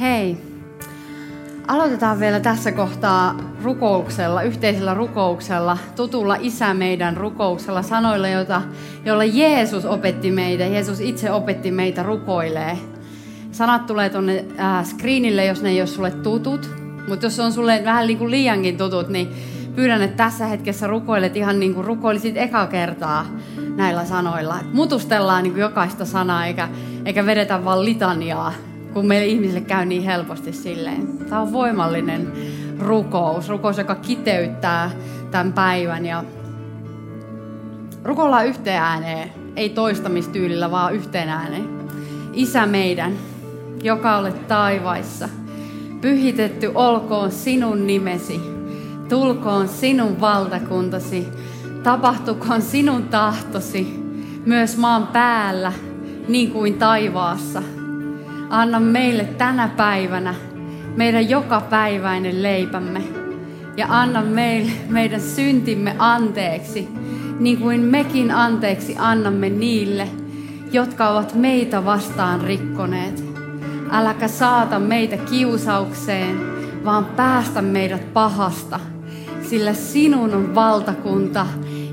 Hei, aloitetaan vielä tässä kohtaa rukouksella, yhteisellä rukouksella, tutulla Isä meidän rukouksella, sanoilla, joita, joilla Jeesus opetti meitä. Jeesus itse opetti meitä rukoilee. Sanat tulee tuonne äh, screenille, jos ne ei ole sulle tutut. Mutta jos on sulle vähän niin kuin liiankin tutut, niin pyydän, että tässä hetkessä rukoilet ihan niin kuin rukoilisit eka kertaa näillä sanoilla. Et mutustellaan niin kuin jokaista sanaa eikä, eikä vedetä vaan litaniaa, kun meille ihmisille käy niin helposti silleen. Tämä on voimallinen rukous, rukous, joka kiteyttää tämän päivän. Ja rukoillaan yhteen ääneen, ei toistamistyylillä, vaan yhteen ääneen. Isä meidän, joka olet taivaissa, pyhitetty olkoon sinun nimesi, tulkoon sinun valtakuntasi, tapahtukoon sinun tahtosi, myös maan päällä, niin kuin taivaassa. Anna meille tänä päivänä meidän jokapäiväinen leipämme ja anna meille meidän syntimme anteeksi, niin kuin mekin anteeksi annamme niille, jotka ovat meitä vastaan rikkoneet. Äläkä saata meitä kiusaukseen, vaan päästä meidät pahasta, sillä sinun on valtakunta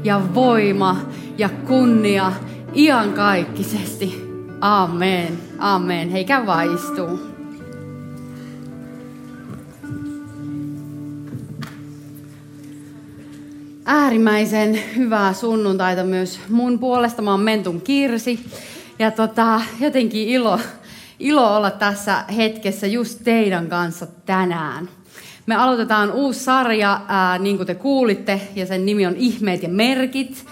ja voima ja kunnia iankaikkisesti. Amen. Amen. Hei, käy vaan istuu. Äärimmäisen hyvää sunnuntaita myös mun puolesta. Mä oon Mentun Kirsi. Ja tota, jotenkin ilo, ilo olla tässä hetkessä just teidän kanssa tänään. Me aloitetaan uusi sarja, ää, niin kuin te kuulitte, ja sen nimi on Ihmeet ja merkit.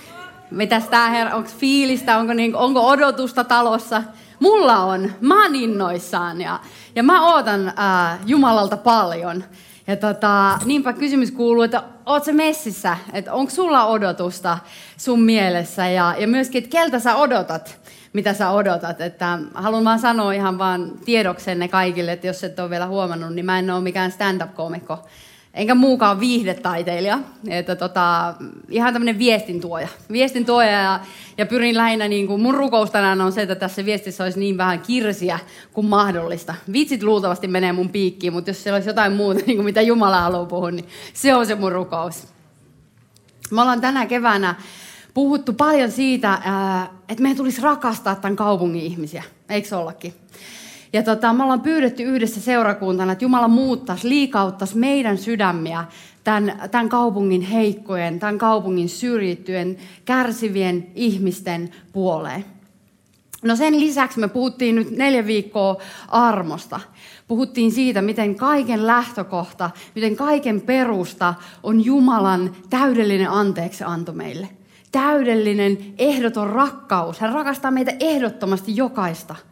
Mitäs tää herra, onko fiilistä, onko, niin, onko odotusta talossa? Mulla on, mä oon innoissaan ja, ja mä ootan ää, Jumalalta paljon. Ja tota, niinpä kysymys kuuluu, että oot se messissä, että onko sulla odotusta sun mielessä ja, ja myöskin, että keltä sä odotat, mitä sä odotat. Että haluan vaan sanoa ihan vaan tiedoksenne kaikille, että jos et ole vielä huomannut, niin mä en ole mikään stand-up-komikko enkä muukaan viihdetaiteilija. Että tota, ihan tämmöinen viestintuoja. Viestintuoja ja, ja pyrin lähinnä, niin kuin mun rukous tänään on se, että tässä viestissä olisi niin vähän kirsiä kuin mahdollista. Vitsit luultavasti menee mun piikkiin, mutta jos siellä olisi jotain muuta, niin kuin mitä Jumala haluaa puhua, niin se on se mun rukous. Me ollaan tänä keväänä puhuttu paljon siitä, että meidän tulisi rakastaa tämän kaupungin ihmisiä. Eikö ollakin? Ja tota, me ollaan pyydetty yhdessä seurakuntana, että Jumala muuttaisi, liikauttaisi meidän sydämiä tämän, tämän kaupungin heikkojen, tämän kaupungin syrjittyjen, kärsivien ihmisten puoleen. No sen lisäksi me puhuttiin nyt neljä viikkoa armosta. Puhuttiin siitä, miten kaiken lähtökohta, miten kaiken perusta on Jumalan täydellinen anteeksianto meille. Täydellinen, ehdoton rakkaus. Hän rakastaa meitä ehdottomasti jokaista –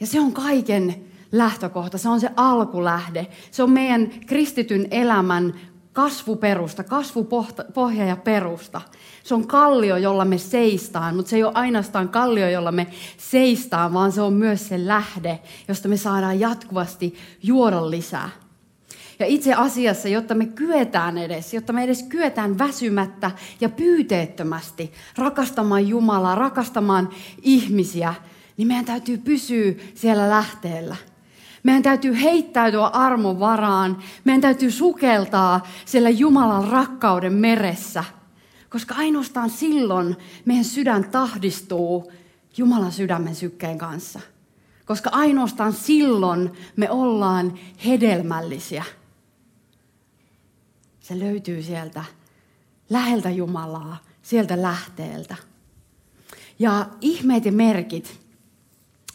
ja se on kaiken lähtökohta, se on se alkulähde. Se on meidän kristityn elämän kasvuperusta, kasvupohja ja perusta. Se on kallio, jolla me seistaan, mutta se ei ole ainoastaan kallio, jolla me seistaan, vaan se on myös se lähde, josta me saadaan jatkuvasti juoda lisää. Ja itse asiassa, jotta me kyetään edes, jotta me edes kyetään väsymättä ja pyyteettömästi rakastamaan Jumalaa, rakastamaan ihmisiä, niin meidän täytyy pysyä siellä lähteellä. Meidän täytyy heittäytyä armon varaan. Meidän täytyy sukeltaa siellä Jumalan rakkauden meressä. Koska ainoastaan silloin meidän sydän tahdistuu Jumalan sydämen sykkeen kanssa. Koska ainoastaan silloin me ollaan hedelmällisiä. Se löytyy sieltä läheltä Jumalaa, sieltä lähteeltä. Ja ihmeet ja merkit,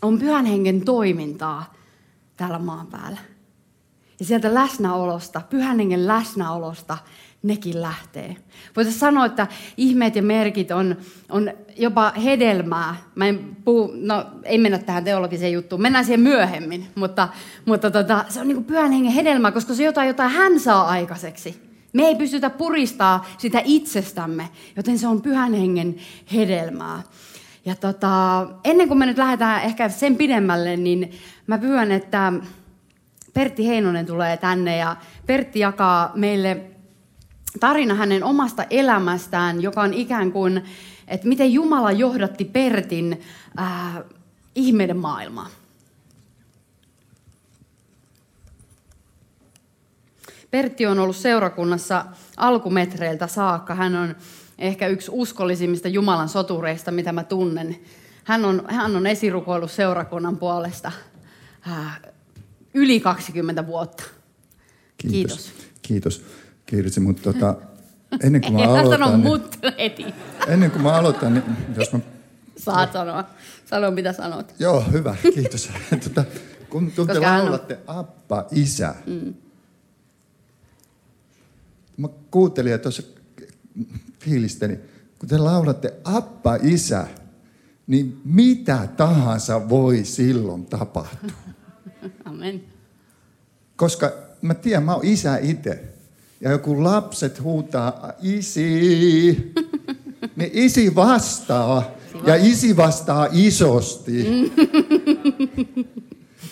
on pyhän hengen toimintaa täällä maan päällä. Ja sieltä läsnäolosta, pyhän hengen läsnäolosta nekin lähtee. Voitaisiin sanoa, että ihmeet ja merkit on, on jopa hedelmää. Mä en puhu, no ei mennä tähän teologiseen juttuun, mennään siihen myöhemmin, mutta, mutta tota, se on niin pyhän hengen hedelmää, koska se jotain, jota hän saa aikaiseksi. Me ei pystytä puristaa sitä itsestämme, joten se on pyhän hengen hedelmää. Ja tota, ennen kuin me nyt lähdetään ehkä sen pidemmälle, niin mä pyydän, että Pertti Heinonen tulee tänne ja Pertti jakaa meille tarina hänen omasta elämästään, joka on ikään kuin, että miten Jumala johdatti Pertin äh, ihmeiden maailmaa. Pertti on ollut seurakunnassa alkumetreiltä saakka. Hän on ehkä yksi uskollisimmista Jumalan sotureista, mitä mä tunnen. Hän on, hän on esirukoillut seurakunnan puolesta äh, yli 20 vuotta. Kiitos. Kiitos, Kirsi. Mutta tota, ennen kuin mä aloitan... Niin, mut heti. Ennen kuin mä aloitan, niin jos mä... Saat sanoa. Sano mitä sanot. Joo, hyvä. Kiitos. tota, kun, kun te laulatte on... Appa, Isä. Mm. Mä kuuntelin ja tuossa fiilisteni, kun te laulatte Appa, Isä, niin mitä tahansa voi silloin tapahtua. Amen. Koska mä tiedän, mä oon isä itse. Ja joku lapset huutaa, isi, niin isi vastaa. Ja isi vastaa isosti.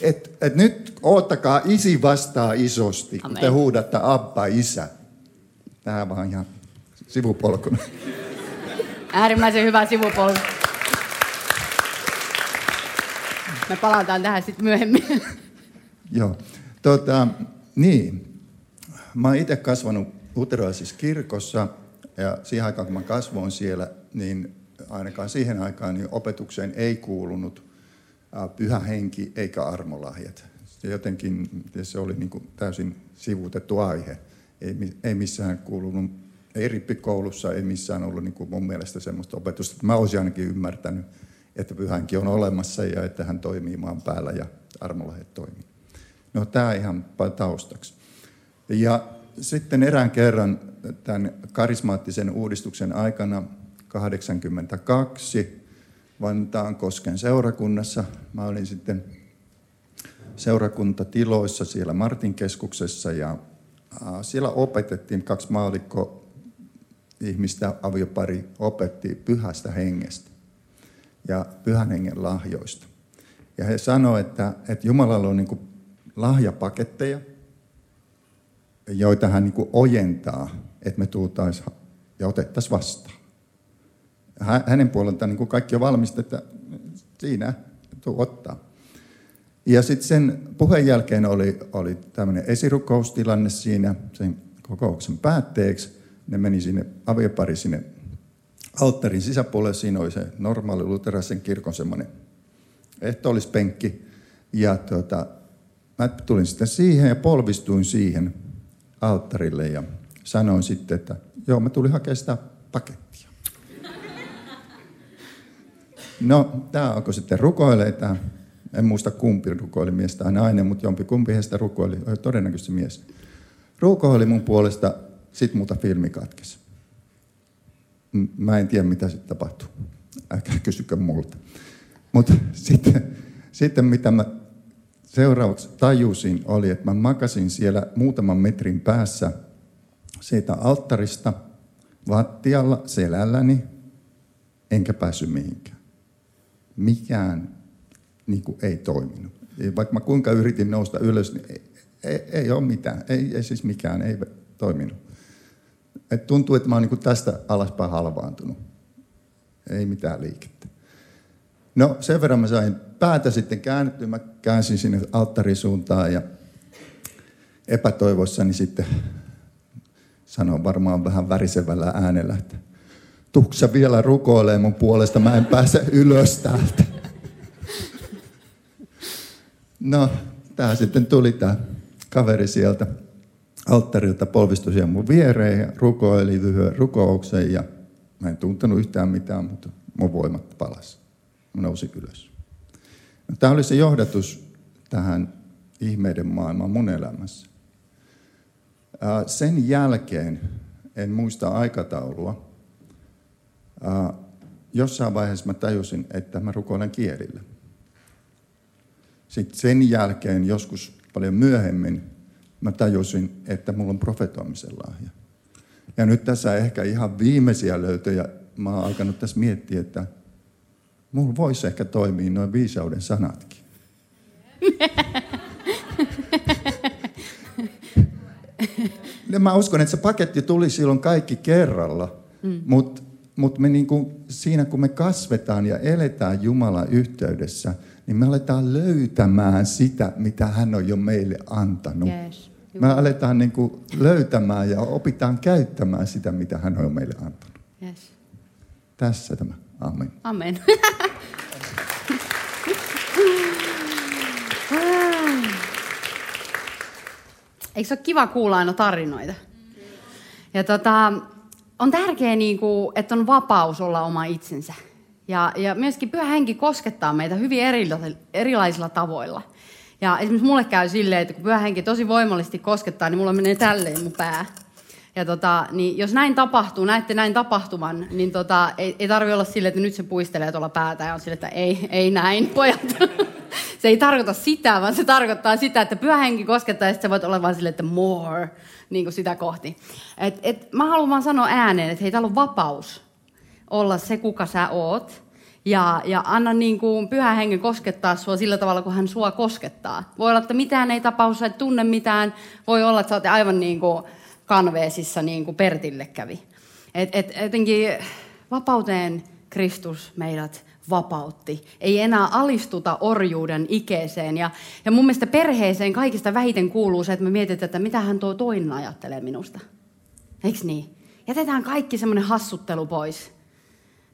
Et, et nyt oottakaa, isi vastaa isosti, Amen. kun te huudatte Abba, isä. Tämä vaan ihan sivupolkuna. Äärimmäisen hyvä sivupolku. Me palataan tähän sitten myöhemmin. Joo. Tota, niin. Mä oon itse kasvanut luterilaisessa kirkossa ja siihen aikaan, kun mä kasvoin siellä, niin ainakaan siihen aikaan niin opetukseen ei kuulunut pyhä henki eikä armolahjat. Se jotenkin se oli niin kuin täysin sivuutettu aihe. Ei, ei missään kuulunut, rippikoulussa, ei missään ollut niin kuin mun mielestä semmoista opetusta. Mä olisin ainakin ymmärtänyt, että pyhänkin on olemassa ja että hän toimii maan päällä ja armolahjat toimii. No tämä ihan taustaksi. Ja sitten erään kerran tämän karismaattisen uudistuksen aikana 82 Vantaan Kosken seurakunnassa. Mä olin sitten seurakuntatiloissa siellä Martin keskuksessa ja siellä opetettiin kaksi maalikko ihmistä, aviopari opetti pyhästä hengestä ja pyhän hengen lahjoista. Ja he sanoivat, että, että Jumalalla on niin lahjapaketteja, joita hän niin ojentaa, että me tultaisiin ja otettaisiin vastaan. Hänen puoleltaan niin kaikki on valmista, että siinä tuu ottaa. Ja sitten sen puheen jälkeen oli, oli tämmöinen esirukoustilanne siinä sen kokouksen päätteeksi. Ne meni sinne, aviopari sinne alttarin sisäpuolelle. Siinä oli se normaali luterilaisen kirkon semmoinen ehtoollispenkki. Ja tuota, mä tulin sitten siihen ja polvistuin siihen alttarille ja sanoin sitten, että joo, mä tulin hakemaan sitä pakettia. No, tämä onko sitten rukoilee tämä, en muista kumpi rukoili, mies tai nainen, mutta jompi kumpi heistä rukoili, todennäköisesti mies. Rukoili mun puolesta, sit muuta filmi katkesi. Mä en tiedä, mitä sitten tapahtuu. Älkää kysykö multa. Mutta sitten, sitten mitä mä seuraavaksi tajusin oli, että mä makasin siellä muutaman metrin päässä siitä alttarista vattialla selälläni, enkä päässyt mihinkään. Mikään niin kuin, ei toiminut. Vaikka mä kuinka yritin nousta ylös, niin ei, ei, ei ole mitään. Ei, ei siis mikään, ei toiminut. Et tuntuu, että mä oon niin tästä alaspäin halvaantunut. Ei mitään liikettä. No sen verran mä sain päätä sitten käännettyä. Mä käänsin sinne alttarisuuntaan ja epätoivoissani sitten sanoin varmaan vähän värisevällä äänellä, että tuksa vielä rukoilee mun puolesta, mä en pääse ylös täältä. No, tää sitten tuli tää kaveri sieltä alttarilta polvistui siihen mun viereen ja rukoili lyhyen rukouksen ja mä en tuntenut yhtään mitään, mutta mun voimat palasi. Mä nousin ylös. No, tämä oli se johdatus tähän ihmeiden maailmaan mun elämässä. Sen jälkeen en muista aikataulua. Ää, jossain vaiheessa mä tajusin, että mä rukoilen kielillä. Sitten sen jälkeen joskus paljon myöhemmin mä tajusin, että mulla on profetoimisen lahja. Ja nyt tässä ehkä ihan viimeisiä löytöjä mä oon alkanut tässä miettiä, että mulla voisi ehkä toimia noin viisauden sanatkin. ja mä uskon, että se paketti tuli silloin kaikki kerralla, mm. mutta mut me niinku, siinä kun me kasvetaan ja eletään Jumalan yhteydessä, niin me aletaan löytämään sitä, mitä hän on jo meille antanut. Yes. Me aletaan niinku löytämään ja opitaan käyttämään sitä, mitä hän on meille antanut. Yes. Tässä tämä. Amen. Amen. Eikö se ole kiva kuulla aina tarinoita? Ja tota, on tärkeää, niin kuin, että on vapaus olla oma itsensä. Ja, ja myöskin pyhä henki koskettaa meitä hyvin erilaisilla tavoilla. Ja esimerkiksi mulle käy silleen, että kun pyhä henki tosi voimallisesti koskettaa, niin mulla menee tälleen mun pää. Ja tota, niin jos näin tapahtuu, näette näin tapahtuman, niin tota, ei, ei tarvi olla silleen, että nyt se puistelee tuolla päätä ja on silleen, että ei, ei näin, pojat. se ei tarkoita sitä, vaan se tarkoittaa sitä, että pyhä henki koskettaa ja sitten voit olla vaan silleen, että more, niin kuin sitä kohti. Et, et, mä haluan vaan sanoa ääneen, että hei, täällä on vapaus olla se, kuka sä oot. Ja, ja anna niin kuin pyhä hengen koskettaa sua sillä tavalla, kun hän sua koskettaa. Voi olla, että mitään ei tapahdu, sä et tunne mitään. Voi olla, että sä oot aivan niin kuin kanveesissa, niin kuin Pertille kävi. Et, et, jotenkin vapauteen Kristus meidät vapautti. Ei enää alistuta orjuuden ikeeseen. Ja, ja mun mielestä perheeseen kaikista vähiten kuuluu se, että me mietitään, että mitä hän tuo toinen ajattelee minusta. Eikö niin? Jätetään kaikki semmoinen hassuttelu pois.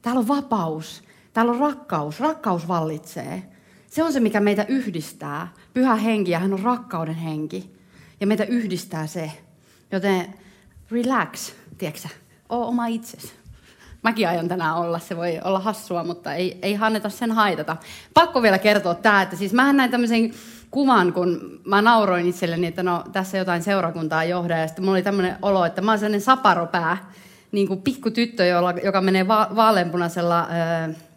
Täällä on vapaus. Täällä on rakkaus. Rakkaus vallitsee. Se on se, mikä meitä yhdistää. Pyhä henki ja hän on rakkauden henki. Ja meitä yhdistää se. Joten relax, tiedätkö Oo oma itsesi. Mäkin aion tänään olla, se voi olla hassua, mutta ei, ei anneta sen haitata. Pakko vielä kertoa tämä, että siis mähän näin tämmöisen kuvan, kun mä nauroin itselleni, että no tässä jotain seurakuntaa johdaa, ja sitten mulla oli tämmöinen olo, että mä oon sellainen saparopää, niin kuin pikku tyttö, joka menee va- vaaleanpunaisella äh,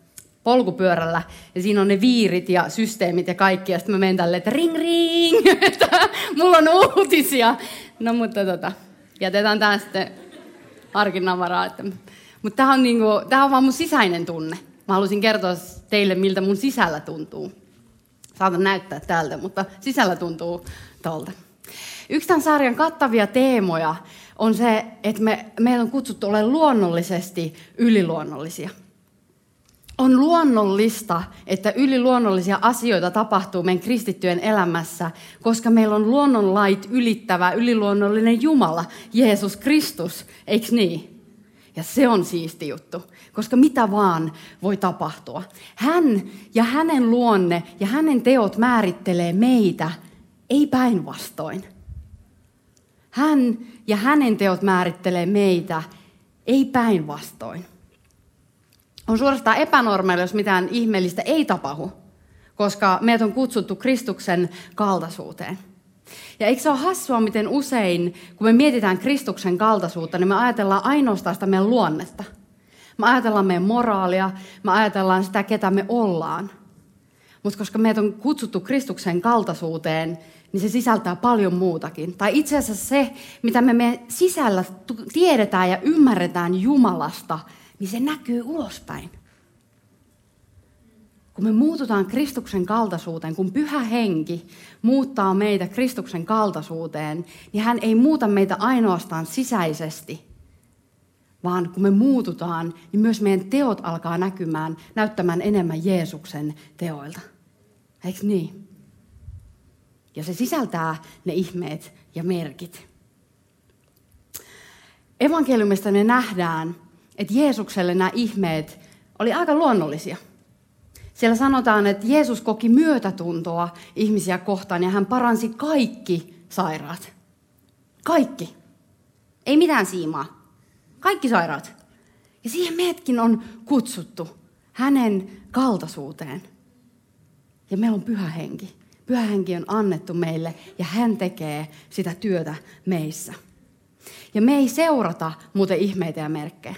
polkupyörällä, ja siinä on ne viirit ja systeemit ja kaikki, ja sitten mä menen tälleen, että ring ring, että mulla on uutisia. No mutta tota, jätetään tämä sitten harkinnan varaa. Että... Mutta tämä on, niinku, tää on vaan mun sisäinen tunne. Mä halusin kertoa teille, miltä mun sisällä tuntuu. Saatan näyttää täältä, mutta sisällä tuntuu tolta. Yksi tämän sarjan kattavia teemoja on se, että me, meillä on kutsuttu ole luonnollisesti yliluonnollisia. On luonnollista, että yliluonnollisia asioita tapahtuu meidän kristittyjen elämässä, koska meillä on luonnonlait ylittävä yliluonnollinen Jumala, Jeesus Kristus, eikö niin? Ja se on siisti juttu, koska mitä vaan voi tapahtua. Hän ja hänen luonne ja hänen teot määrittelee meitä, ei päinvastoin. Hän ja hänen teot määrittelee meitä, ei päinvastoin. On suorastaan epänormaalia, jos mitään ihmeellistä ei tapahdu, koska meidät on kutsuttu Kristuksen kaltaisuuteen. Ja eikö se ole hassua, miten usein, kun me mietitään Kristuksen kaltaisuutta, niin me ajatellaan ainoastaan sitä meidän luonnetta. Me ajatellaan meidän moraalia, me ajatellaan sitä, ketä me ollaan. Mutta koska meidät on kutsuttu Kristuksen kaltaisuuteen, niin se sisältää paljon muutakin. Tai itse asiassa se, mitä me, me sisällä tiedetään ja ymmärretään Jumalasta – niin se näkyy ulospäin. Kun me muututaan Kristuksen kaltaisuuteen, kun pyhä henki muuttaa meitä Kristuksen kaltaisuuteen, niin hän ei muuta meitä ainoastaan sisäisesti, vaan kun me muututaan, niin myös meidän teot alkaa näkymään, näyttämään enemmän Jeesuksen teoilta. Eikö niin? Ja se sisältää ne ihmeet ja merkit. Evankeliumista me nähdään, että Jeesukselle nämä ihmeet oli aika luonnollisia. Siellä sanotaan, että Jeesus koki myötätuntoa ihmisiä kohtaan ja hän paransi kaikki sairaat. Kaikki. Ei mitään siimaa. Kaikki sairaat. Ja siihen meidätkin on kutsuttu hänen kaltaisuuteen. Ja meillä on pyhä henki. Pyhä henki on annettu meille ja hän tekee sitä työtä meissä. Ja me ei seurata muuten ihmeitä ja merkkejä,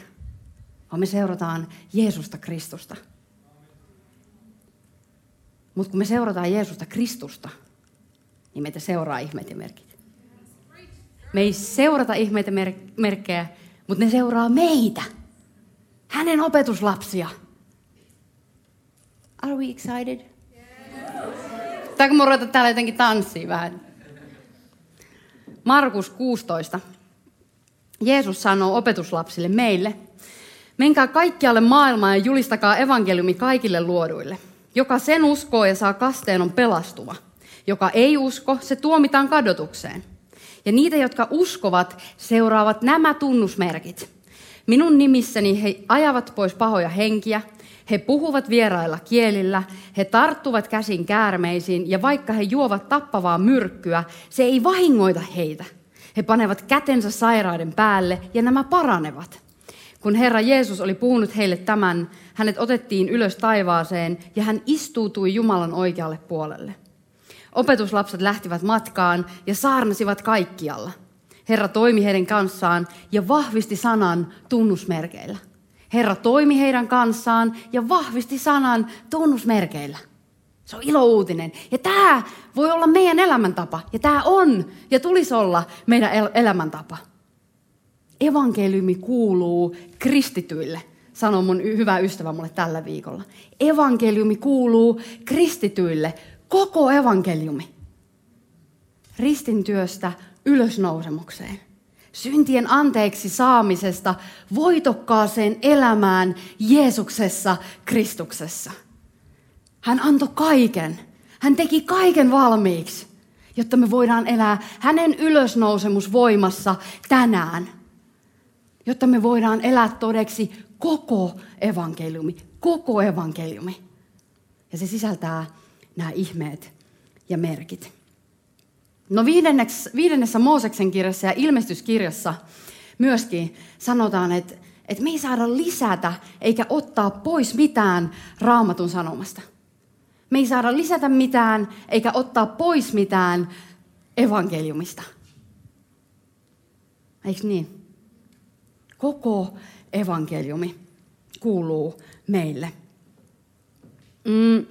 vaan me seurataan Jeesusta Kristusta. Mutta kun me seurataan Jeesusta Kristusta, niin meitä seuraa ihmeet ja merkit. Me ei seurata ihmeitä ja merkkejä, mutta ne seuraa meitä. Hänen opetuslapsia. Are we excited? Yeah. kun ruveta täällä jotenkin tanssiin vähän? Markus 16. Jeesus sanoo opetuslapsille meille, menkää kaikkialle maailmaan ja julistakaa evankeliumi kaikille luoduille. Joka sen uskoo ja saa kasteen on pelastuva. Joka ei usko, se tuomitaan kadotukseen. Ja niitä, jotka uskovat, seuraavat nämä tunnusmerkit. Minun nimissäni he ajavat pois pahoja henkiä, he puhuvat vierailla kielillä, he tarttuvat käsin käärmeisiin ja vaikka he juovat tappavaa myrkkyä, se ei vahingoita heitä. He panevat kätensä sairaiden päälle ja nämä paranevat. Kun Herra Jeesus oli puhunut heille tämän, hänet otettiin ylös taivaaseen ja hän istuutui Jumalan oikealle puolelle. Opetuslapset lähtivät matkaan ja saarnasivat kaikkialla. Herra toimi heidän kanssaan ja vahvisti sanan tunnusmerkeillä. Herra toimi heidän kanssaan ja vahvisti sanan tunnusmerkeillä. Se on ilouutinen. Ja tämä voi olla meidän elämäntapa. Ja tämä on ja tulisi olla meidän el- elämäntapa. Evankeliumi kuuluu kristityille, sanoi mun hyvä ystävä mulle tällä viikolla. Evankeliumi kuuluu kristityille, koko evankeliumi. Ristintyöstä ylösnousemukseen. Syntien anteeksi saamisesta voitokkaaseen elämään Jeesuksessa, Kristuksessa. Hän antoi kaiken. Hän teki kaiken valmiiksi, jotta me voidaan elää hänen ylösnousemusvoimassa tänään. Jotta me voidaan elää todeksi koko evankeliumi, koko evankeliumi. Ja se sisältää nämä ihmeet ja merkit. No viidennessä Mooseksen kirjassa ja ilmestyskirjassa myöskin sanotaan, että, että me ei saada lisätä eikä ottaa pois mitään raamatun sanomasta. Me ei saada lisätä mitään eikä ottaa pois mitään evankeliumista. Eikö niin? Koko evankeliumi kuuluu meille. Mm.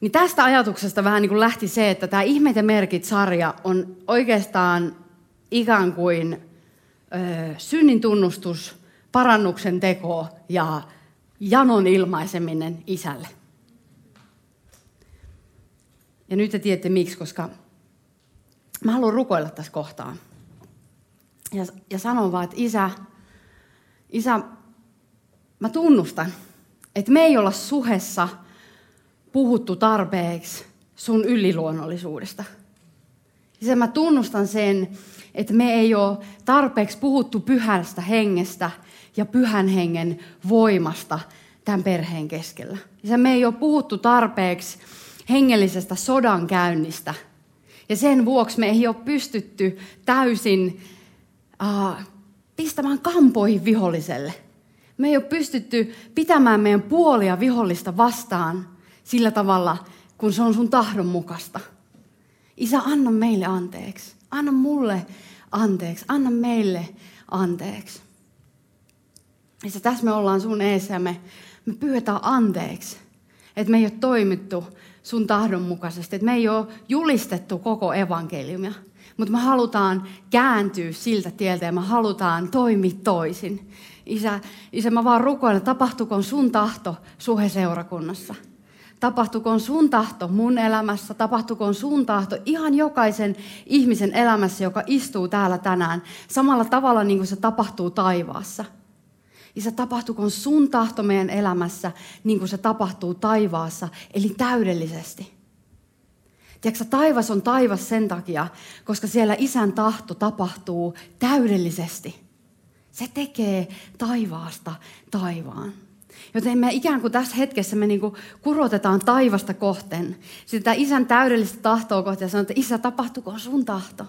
Niin tästä ajatuksesta vähän niin kuin lähti se, että tämä Ihmeet ja merkit-sarja on oikeastaan ikään kuin ö, synnin tunnustus, parannuksen teko ja janon ilmaiseminen isälle. Ja nyt te tiedätte miksi, koska mä haluan rukoilla tässä kohtaa. Ja, ja sanon vaan, että isä, isä, mä tunnustan, että me ei olla suhessa – puhuttu tarpeeksi sun yliluonnollisuudesta. Ja mä tunnustan sen, että me ei ole tarpeeksi puhuttu pyhästä hengestä ja pyhän hengen voimasta tämän perheen keskellä. Ja me ei ole puhuttu tarpeeksi hengellisestä sodan käynnistä. Ja sen vuoksi me ei ole pystytty täysin uh, pistämään kampoihin viholliselle. Me ei ole pystytty pitämään meidän puolia vihollista vastaan – sillä tavalla, kun se on sun tahdon mukaista. Isä, anna meille anteeksi. Anna mulle anteeksi. Anna meille anteeksi. Ja tässä me ollaan sun eessä ja me, me pyydetään anteeksi. Että me ei ole toimittu sun tahdon mukaisesti. Että me ei ole julistettu koko evankeliumia. Mutta me halutaan kääntyä siltä tieltä ja me halutaan toimia toisin. Isä, isä mä vaan rukoilen, tapahtukoon sun tahto suheseurakunnassa – tapahtukoon sun tahto mun elämässä, tapahtukoon sun tahto ihan jokaisen ihmisen elämässä, joka istuu täällä tänään, samalla tavalla niin kuin se tapahtuu taivaassa. se tapahtukoon sun tahto meidän elämässä, niin kuin se tapahtuu taivaassa, eli täydellisesti. Tiedätkö, taivas on taivas sen takia, koska siellä isän tahto tapahtuu täydellisesti. Se tekee taivaasta taivaan. Joten me ikään kuin tässä hetkessä me niin kurotetaan taivasta kohten. Sitä isän täydellistä tahtoa kohten ja sanotaan, että isä, tapahtuko sun tahto?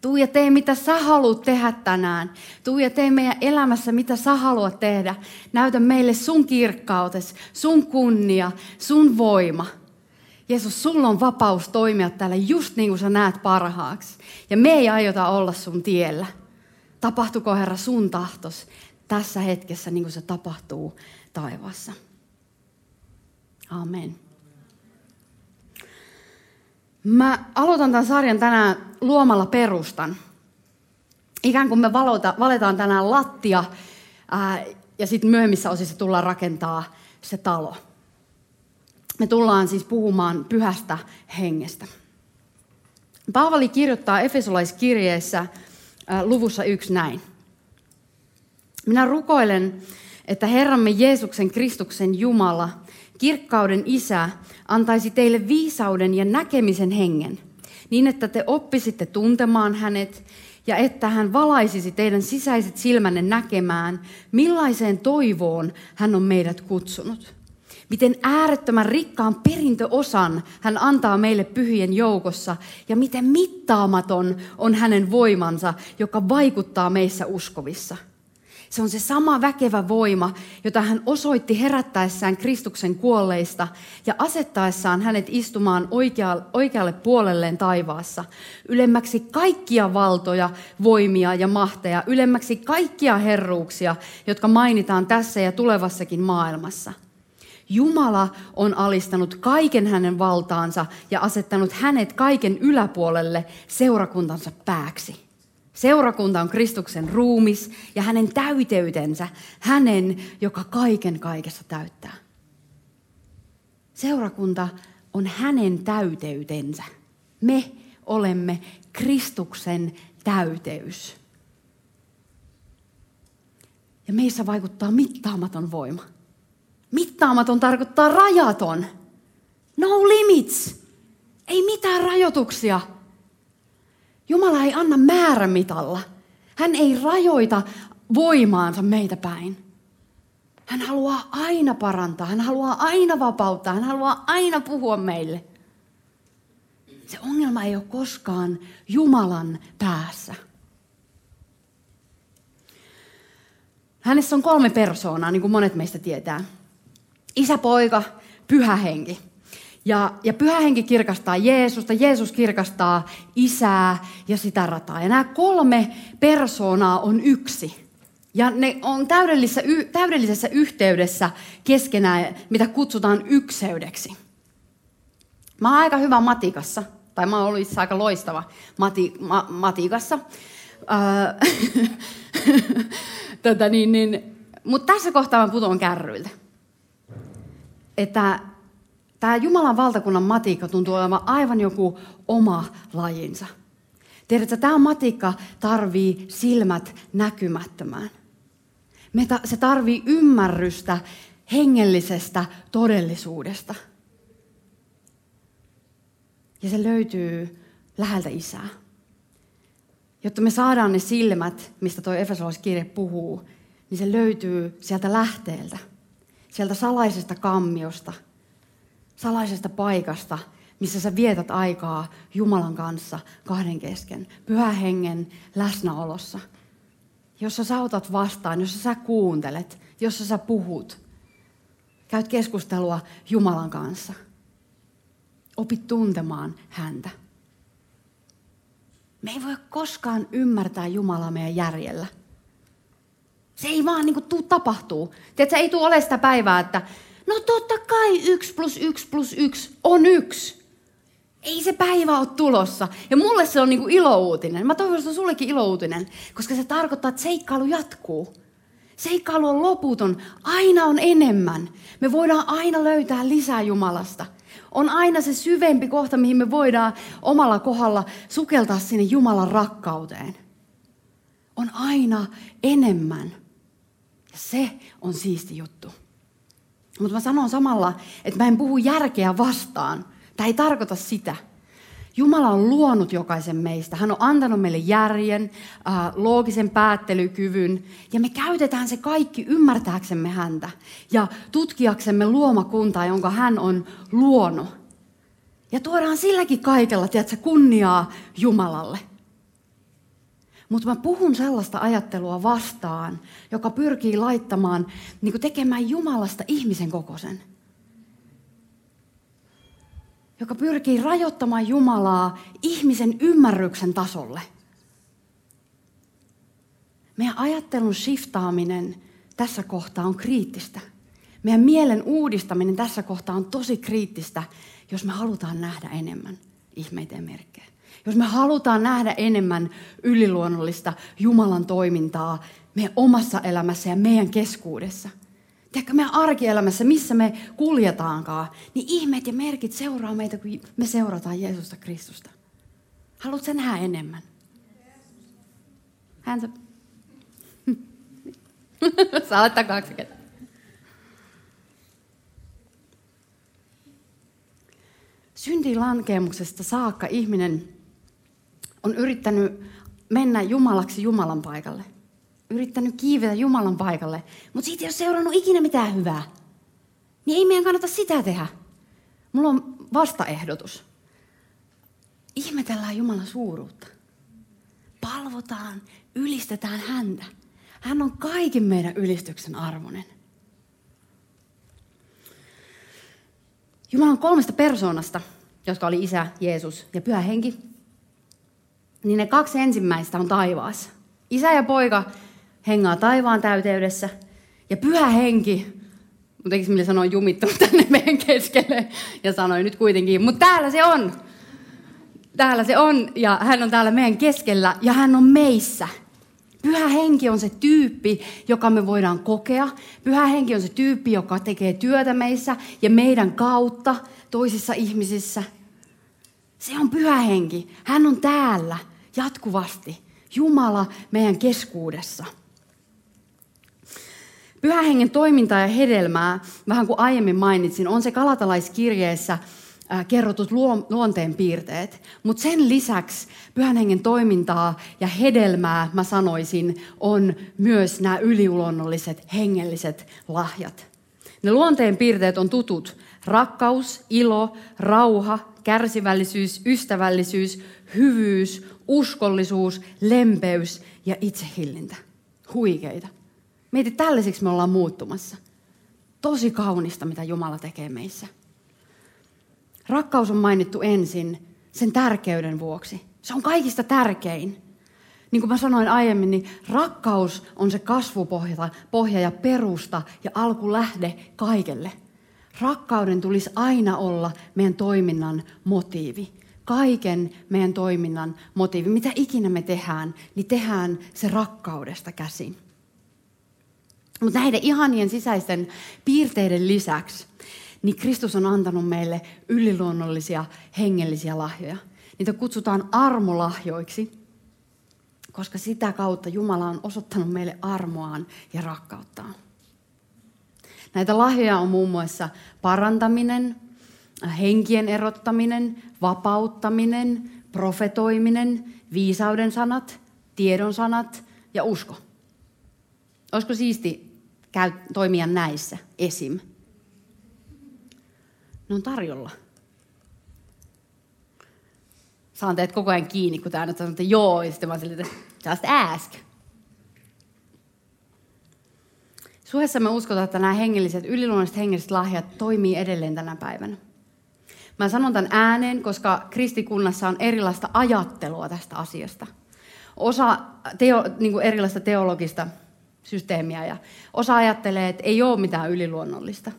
Tuu ja tee, mitä sä haluat tehdä tänään. Tuu ja tee meidän elämässä, mitä sä haluat tehdä. Näytä meille sun kirkkautes, sun kunnia, sun voima. Jeesus, sulla on vapaus toimia täällä just niin kuin sä näet parhaaksi. Ja me ei aiota olla sun tiellä. Tapahtuko Herra sun tahtos tässä hetkessä niin kuin se tapahtuu taivaassa. Amen. Mä aloitan tämän sarjan tänään luomalla perustan. Ikään kuin me valota, valetaan tänään lattia ää, ja sitten myöhemmissä osissa tullaan rakentaa se talo. Me tullaan siis puhumaan pyhästä hengestä. Paavali kirjoittaa Efesolaiskirjeessä luvussa yksi näin. Minä rukoilen, että Herramme Jeesuksen Kristuksen Jumala, kirkkauden Isä, antaisi teille viisauden ja näkemisen hengen, niin että te oppisitte tuntemaan hänet ja että hän valaisisi teidän sisäiset silmänne näkemään, millaiseen toivoon hän on meidät kutsunut. Miten äärettömän rikkaan perintöosan hän antaa meille pyhien joukossa ja miten mittaamaton on hänen voimansa, joka vaikuttaa meissä uskovissa – se on se sama väkevä voima, jota hän osoitti herättäessään Kristuksen kuolleista ja asettaessaan hänet istumaan oikealle puolelleen taivaassa, ylemmäksi kaikkia valtoja, voimia ja mahteja, ylemmäksi kaikkia herruuksia, jotka mainitaan tässä ja tulevassakin maailmassa. Jumala on alistanut kaiken hänen valtaansa ja asettanut hänet kaiken yläpuolelle seurakuntansa pääksi. Seurakunta on Kristuksen ruumis ja hänen täyteytensä, hänen, joka kaiken kaikessa täyttää. Seurakunta on hänen täyteytensä. Me olemme Kristuksen täyteys. Ja meissä vaikuttaa mittaamaton voima. Mittaamaton tarkoittaa rajaton. No limits. Ei mitään rajoituksia. Jumala ei anna määrämitalla. Hän ei rajoita voimaansa meitä päin. Hän haluaa aina parantaa, hän haluaa aina vapauttaa, hän haluaa aina puhua meille. Se ongelma ei ole koskaan Jumalan päässä. Hänessä on kolme persoonaa, niin kuin monet meistä tietää. Isä, poika, pyhä henki. Ja, ja pyhä henki kirkastaa Jeesusta, Jeesus kirkastaa isää ja sitä rataa. Ja nämä kolme persoonaa on yksi. Ja ne on täydellisessä, täydellisessä yhteydessä keskenään, mitä kutsutaan ykseydeksi. Mä oon aika hyvä matikassa, tai mä oon ollut itse aika loistava mati, ma, matikassa. Tätä niin, niin. Mutta tässä kohtaa mä putoan kärryiltä. Että Tämä Jumalan valtakunnan matikka tuntuu olevan aivan joku oma lajinsa. Tiedätkö, tämä matikka tarvii silmät näkymättömään. Se tarvii ymmärrystä hengellisestä todellisuudesta. Ja se löytyy läheltä isää. Jotta me saadaan ne silmät, mistä tuo Efesolaiskirje puhuu, niin se löytyy sieltä lähteeltä, sieltä salaisesta kammiosta – salaisesta paikasta, missä sä vietät aikaa Jumalan kanssa kahden kesken, pyhän hengen läsnäolossa. Jossa sä otat vastaan, jossa sä kuuntelet, jossa sä puhut. Käyt keskustelua Jumalan kanssa. Opit tuntemaan häntä. Me ei voi koskaan ymmärtää Jumalaa meidän järjellä. Se ei vaan niin kuin, tuu tapahtuu. Tiedätkö, ei tule ole sitä päivää, että No totta kai yksi plus yksi plus yksi on yksi. Ei se päivä ole tulossa. Ja mulle se on niinku ilouutinen. Mä toivon, että se on sullekin ilouutinen, koska se tarkoittaa, että seikkailu jatkuu. Seikkailu on loputon. Aina on enemmän. Me voidaan aina löytää lisää Jumalasta. On aina se syvempi kohta, mihin me voidaan omalla kohdalla sukeltaa sinne Jumalan rakkauteen. On aina enemmän. Ja se on siisti juttu. Mutta mä sanon samalla, että mä en puhu järkeä vastaan. Tämä ei tarkoita sitä. Jumala on luonut jokaisen meistä. Hän on antanut meille järjen, äh, loogisen päättelykyvyn. Ja me käytetään se kaikki ymmärtääksemme häntä. Ja tutkiaksemme luomakuntaa, jonka hän on luonut. Ja tuodaan silläkin kaikella, tiedätkö, kunniaa Jumalalle. Mutta mä puhun sellaista ajattelua vastaan, joka pyrkii laittamaan, niin tekemään Jumalasta ihmisen kokoisen. Joka pyrkii rajoittamaan Jumalaa ihmisen ymmärryksen tasolle. Meidän ajattelun shiftaaminen tässä kohtaa on kriittistä. Meidän mielen uudistaminen tässä kohtaa on tosi kriittistä, jos me halutaan nähdä enemmän ihmeitä ja merkkejä. Jos me halutaan nähdä enemmän yliluonnollista Jumalan toimintaa meidän omassa elämässä ja meidän keskuudessa. Tiedätkö, meidän arkielämässä, missä me kuljetaankaan, niin ihmeet ja merkit seuraa meitä, kun me seurataan Jeesusta Kristusta. Haluatko nähdä enemmän? Häntä. Saa laittaa kaksi kättä. Syntilankemuksesta saakka ihminen on yrittänyt mennä Jumalaksi Jumalan paikalle. Yrittänyt kiivetä Jumalan paikalle, mutta siitä ei ole seurannut ikinä mitään hyvää. Niin ei meidän kannata sitä tehdä. Mulla on vastaehdotus. Ihmetellään Jumalan suuruutta. Palvotaan, ylistetään häntä. Hän on kaiken meidän ylistyksen arvoinen. Jumalan kolmesta persoonasta, jotka oli isä, Jeesus ja pyhä henki, niin ne kaksi ensimmäistä on taivaassa. Isä ja poika hengaa taivaan täyteydessä ja pyhä henki, mutta eikö mille sanoa jumittunut tänne meidän keskelle ja sanoi nyt kuitenkin, mutta täällä se on. Täällä se on ja hän on täällä meidän keskellä ja hän on meissä. Pyhä henki on se tyyppi, joka me voidaan kokea. Pyhä henki on se tyyppi, joka tekee työtä meissä ja meidän kautta toisissa ihmisissä. Se on pyhä henki. Hän on täällä jatkuvasti. Jumala meidän keskuudessa. Pyhähengen toimintaa ja hedelmää, vähän kuin aiemmin mainitsin, on se kalatalaiskirjeessä kerrotut luonteen piirteet. Mutta sen lisäksi pyhän hengen toimintaa ja hedelmää, mä sanoisin, on myös nämä yliluonnolliset hengelliset lahjat. Ne luonteen piirteet on tutut. Rakkaus, ilo, rauha, kärsivällisyys, ystävällisyys, hyvyys, uskollisuus, lempeys ja itsehillintä. Huikeita. Mieti, tällaisiksi me ollaan muuttumassa. Tosi kaunista, mitä Jumala tekee meissä. Rakkaus on mainittu ensin sen tärkeyden vuoksi. Se on kaikista tärkein. Niin kuin mä sanoin aiemmin, niin rakkaus on se kasvupohja pohja ja perusta ja alkulähde kaikelle. Rakkauden tulisi aina olla meidän toiminnan motiivi. Kaiken meidän toiminnan motiivi. Mitä ikinä me tehdään, niin tehdään se rakkaudesta käsin. Mutta näiden ihanien sisäisten piirteiden lisäksi niin Kristus on antanut meille yliluonnollisia hengellisiä lahjoja. Niitä kutsutaan armolahjoiksi, koska sitä kautta Jumala on osoittanut meille armoaan ja rakkauttaan. Näitä lahjoja on muun muassa parantaminen, henkien erottaminen, vapauttaminen, profetoiminen, viisauden sanat, tiedon sanat ja usko. Olisiko siisti käy, toimia näissä esim? Ne on tarjolla. Saan teet koko ajan kiinni, kun tämä nyt sanoo, että joo, ja sitten mä sille, että just ask. Suhessa me uskotaan, että nämä hengelliset, yliluonnolliset hengelliset lahjat toimii edelleen tänä päivänä. Mä sanon tämän ääneen, koska kristikunnassa on erilaista ajattelua tästä asiasta. Osa teo, niin kuin erilaista teologista systeemiä ja osa ajattelee, että ei ole mitään yliluonnollista.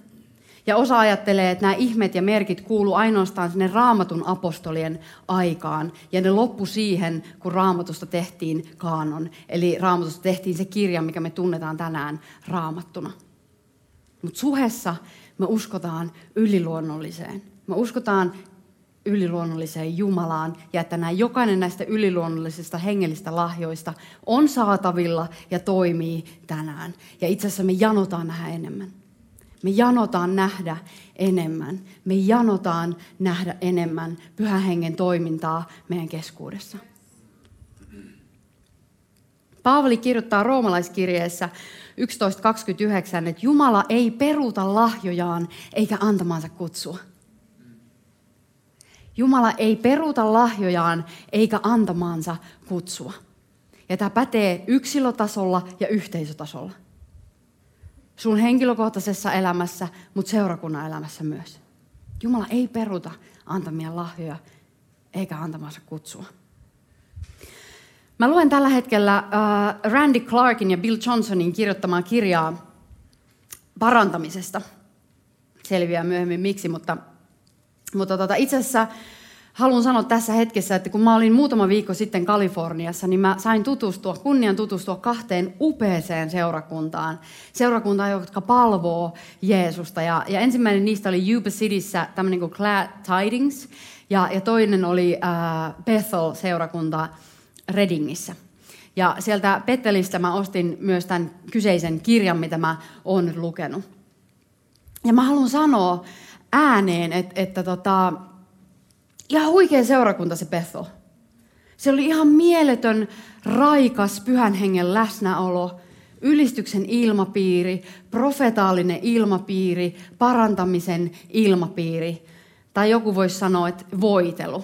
Ja osa ajattelee, että nämä ihmet ja merkit kuuluu ainoastaan sinne raamatun apostolien aikaan. Ja ne loppu siihen, kun raamatusta tehtiin kaanon. Eli raamatusta tehtiin se kirja, mikä me tunnetaan tänään raamattuna. Mutta suhessa me uskotaan yliluonnolliseen. Me uskotaan yliluonnolliseen Jumalaan ja että nämä, jokainen näistä yliluonnollisista hengellistä lahjoista on saatavilla ja toimii tänään. Ja itse asiassa me janotaan nähdä enemmän. Me janotaan nähdä enemmän. Me janotaan nähdä enemmän pyhän hengen toimintaa meidän keskuudessa. Paavali kirjoittaa roomalaiskirjeessä 11.29, että Jumala ei peruuta lahjojaan eikä antamansa kutsua. Jumala ei peruuta lahjojaan eikä antamaansa kutsua. Ja tämä pätee yksilötasolla ja yhteisötasolla. Sun henkilökohtaisessa elämässä, mutta seurakunnan elämässä myös. Jumala ei peruta antamia lahjoja eikä antamansa kutsua. Mä luen tällä hetkellä uh, Randy Clarkin ja Bill Johnsonin kirjoittamaa kirjaa parantamisesta. Selviää myöhemmin miksi, mutta, mutta tota, itse asiassa haluan sanoa tässä hetkessä, että kun mä olin muutama viikko sitten Kaliforniassa, niin mä sain tutustua, kunnian tutustua kahteen upeeseen seurakuntaan. Seurakuntaan, jotka palvoo Jeesusta. Ja, ja ensimmäinen niistä oli Yuba Cityssä tämmöinen kuin Glad Tidings, ja, ja toinen oli äh, Bethel-seurakunta Readingissä. Ja sieltä Pettelistä mä ostin myös tämän kyseisen kirjan, mitä mä oon lukenut. Ja mä haluan sanoa ääneen, että, että tota, ihan huikea seurakunta se Bethel. Se oli ihan mieletön, raikas, pyhän hengen läsnäolo, ylistyksen ilmapiiri, profetaalinen ilmapiiri, parantamisen ilmapiiri. Tai joku voisi sanoa, että voitelu.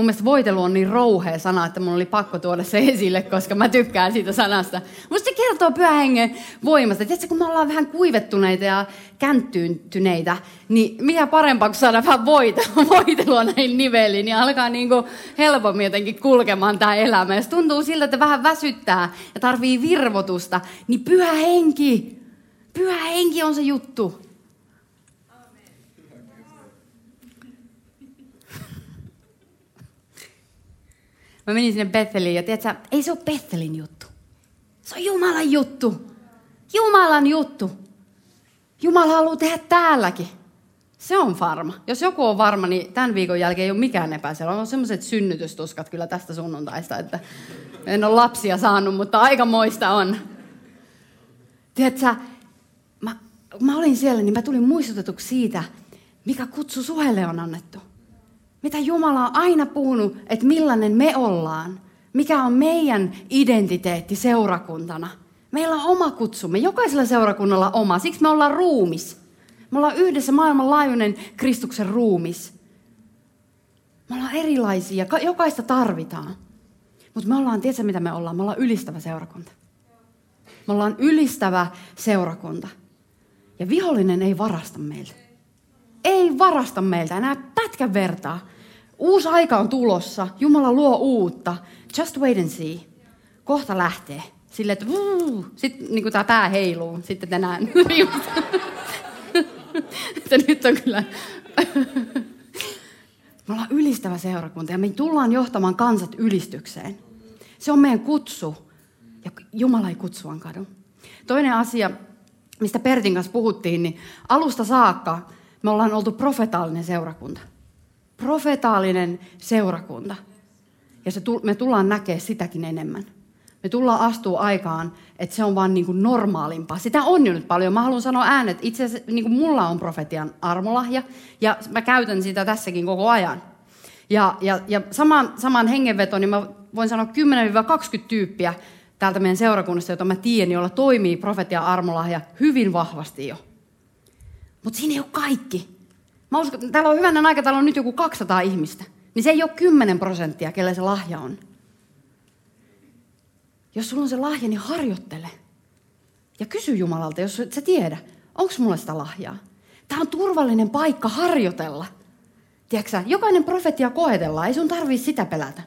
Mun mielestä voitelu on niin rouhea sana, että mun oli pakko tuoda se esille, koska mä tykkään siitä sanasta. Musta se kertoo pyhän voimasta. Tiedätkö, kun me ollaan vähän kuivettuneita ja känttyneitä, niin mikä parempaa kuin saada vähän voitelua, voitelua näin niveliin, niin alkaa niinku helpommin jotenkin kulkemaan tämä elämä. Jos tuntuu siltä, että vähän väsyttää ja tarvii virvotusta, niin pyhä henki, pyhä henki on se juttu. Mä menin sinne Betheliin ja tiedätkö, ei se ole Bethelin juttu. Se on Jumalan juttu. Jumalan juttu. Jumala haluaa tehdä täälläkin. Se on varma. Jos joku on varma, niin tämän viikon jälkeen ei ole mikään epäselvä. On semmoiset synnytystuskat kyllä tästä sunnuntaista, että en ole lapsia saanut, mutta aika moista on. Tiedätkö, mä, mä olin siellä, niin mä tulin muistutetuksi siitä, mikä kutsu suhelle on annettu. Mitä Jumala on aina puhunut, että millainen me ollaan. Mikä on meidän identiteetti seurakuntana. Meillä on oma kutsumme. Jokaisella seurakunnalla oma. Siksi me ollaan ruumis. Me ollaan yhdessä maailmanlaajuinen Kristuksen ruumis. Me ollaan erilaisia. Jokaista tarvitaan. Mutta me ollaan, tiedätkö mitä me ollaan? Me ollaan ylistävä seurakunta. Me ollaan ylistävä seurakunta. Ja vihollinen ei varasta meiltä. Ei varasta meiltä enää pätkän vertaa. Uusi aika on tulossa. Jumala luo uutta. Just wait and see. Kohta lähtee. Sille, että sitten niin tämä pää heiluu. Sitten tänään. että nyt on kyllä... me ollaan ylistävä seurakunta ja me tullaan johtamaan kansat ylistykseen. Se on meidän kutsu. Ja Jumala ei kutsuaan kadu. Toinen asia, mistä Pertin kanssa puhuttiin, niin alusta saakka me ollaan oltu profetaalinen seurakunta. Profetaalinen seurakunta. Ja se, me tullaan näkemään sitäkin enemmän. Me tullaan astua aikaan, että se on vaan niin kuin normaalimpaa. Sitä on jo nyt paljon. Mä haluan sanoa äänet, itse asiassa niin kuin mulla on profetian armolahja, ja mä käytän sitä tässäkin koko ajan. Ja, ja, ja saman, saman hengenveto, niin mä voin sanoa 10-20 tyyppiä täältä meidän seurakunnasta, jota mä tiedän, jolla toimii profetian armolahja hyvin vahvasti jo. Mutta siinä ei ole kaikki. Mä uskon, täällä on hyvänä aika, täällä on nyt joku 200 ihmistä. Niin se ei ole 10 prosenttia, kelle se lahja on. Jos sulla on se lahja, niin harjoittele. Ja kysy Jumalalta, jos sä tiedä, onko mulla sitä lahjaa. Tämä on turvallinen paikka harjoitella. Tiedätkö jokainen profetia koetellaan, ei sun tarvii sitä pelätä.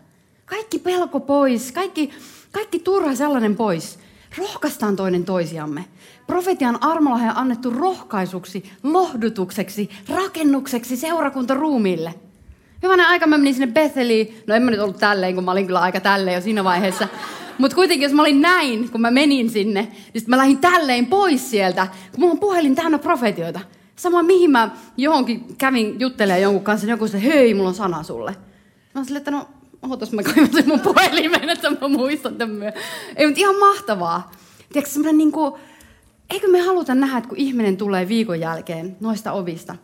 Kaikki pelko pois, kaikki, kaikki turha sellainen pois. Rohkaistaan toinen toisiamme. Profetian armolahja on annettu rohkaisuksi, lohdutukseksi, rakennukseksi seurakuntaruumille. Hyvänä aika mä menin sinne Betheliin. No en mä nyt ollut tälleen, kun mä olin kyllä aika tälleen jo siinä vaiheessa. Mutta kuitenkin, jos mä olin näin, kun mä menin sinne, niin mä lähdin tälleen pois sieltä, kun mulla on puhelin täynnä profetioita. Sama mihin mä johonkin kävin juttelemaan jonkun kanssa, niin joku se, hei, mulla on sana sulle. Mä olin silleen, että no, ootas mä kaivasin mun puhelimen, että mä muistan tämän Ei, mutta ihan mahtavaa. Tiedätkö, semmoinen niin kuin, eikö me haluta nähdä, että kun ihminen tulee viikon jälkeen noista ovista,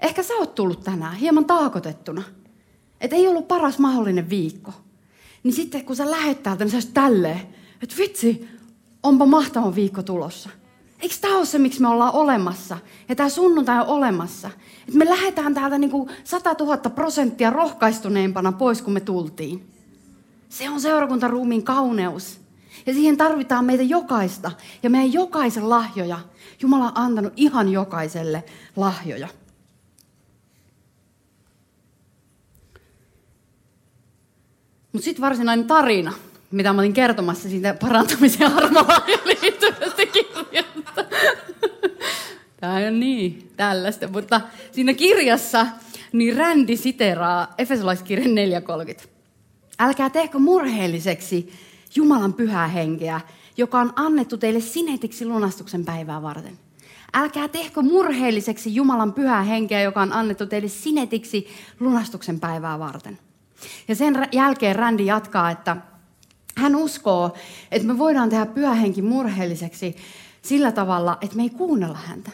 ehkä sä oot tullut tänään hieman taakotettuna, että ei ollut paras mahdollinen viikko. Niin sitten kun sä lähet täältä, niin sä tälleen, että vitsi, onpa mahtava viikko tulossa. Eikö tämä ole se, miksi me ollaan olemassa? Ja tämä sunnuntai on olemassa. Että me lähdetään täältä niin kuin 100 000 prosenttia rohkaistuneempana pois, kun me tultiin. Se on seurakuntaruumiin kauneus. Ja siihen tarvitaan meitä jokaista. Ja meidän jokaisen lahjoja. Jumala on antanut ihan jokaiselle lahjoja. Mutta sitten varsinainen tarina, mitä mä olin kertomassa siitä parantamisen armolaan liittyvästä kirjasta. On niin tällaista, mutta siinä kirjassa niin Rändi siteraa Efesolaiskirjan 4.30. Älkää tehkö murheelliseksi Jumalan pyhää henkeä, joka on annettu teille sinetiksi lunastuksen päivää varten. Älkää tehkö murheelliseksi Jumalan pyhää henkeä, joka on annettu teille sinetiksi lunastuksen päivää varten. Ja sen jälkeen Rändi jatkaa, että hän uskoo, että me voidaan tehdä pyhä henki murheelliseksi sillä tavalla, että me ei kuunnella häntä.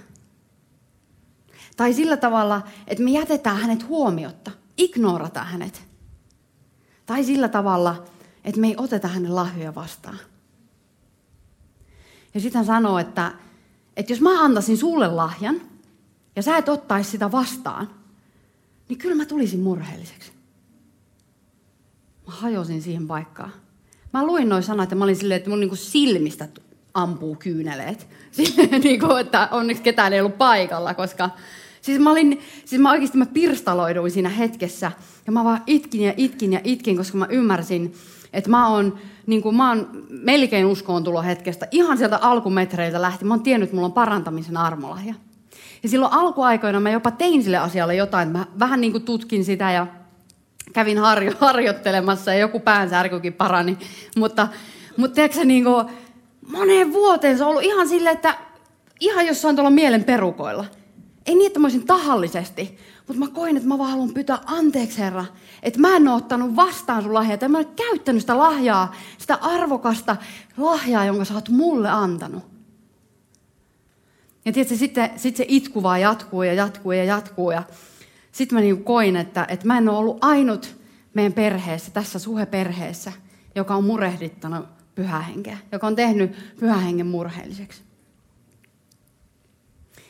Tai sillä tavalla, että me jätetään hänet huomiotta, ignorataan hänet. Tai sillä tavalla, että me ei oteta hänen lahjoja vastaan. Ja sitten hän sanoo, että, että jos mä antaisin sulle lahjan ja sä et ottaisi sitä vastaan, niin kyllä mä tulisin murheelliseksi. Mä hajosin siihen paikkaan. Mä luin noin sanat ja mä olin silleen, että mun niinku silmistä ampuu kyyneleet. niin kuin, että onneksi ketään ei ollut paikalla, koska Siis mä, olin, siis mä oikeasti mä pirstaloiduin siinä hetkessä ja mä vaan itkin ja itkin ja itkin, koska mä ymmärsin, että mä oon, niin kuin, mä oon melkein uskoon hetkestä. Ihan sieltä alkumetreiltä lähti. Mä oon tiennyt, että mulla on parantamisen armolahja. Ja silloin alkuaikoina mä jopa tein sille asialle jotain. Mä vähän niin kuin tutkin sitä ja kävin harjo, harjoittelemassa ja joku päänsärkykin parani. Mutta, mutta tiedätkö, niin kuin, moneen vuoteen se on ollut ihan silleen, että ihan jossain tuolla mielen perukoilla. Ei niin, että mä olisin tahallisesti, mutta mä koin, että mä vaan haluan pyytää anteeksi, Herra. Että mä en ole ottanut vastaan sun lahjaa. Että mä en ole käyttänyt sitä lahjaa, sitä arvokasta lahjaa, jonka sä oot mulle antanut. Ja tiedätkö, sitten, sitten se itku vaan jatkuu ja jatkuu ja jatkuu. Ja sitten mä niin koin, että, että mä en ole ollut ainut meidän perheessä, tässä suheperheessä, joka on murehdittanut pyhähenkeä, joka on tehnyt pyhähengen murheelliseksi.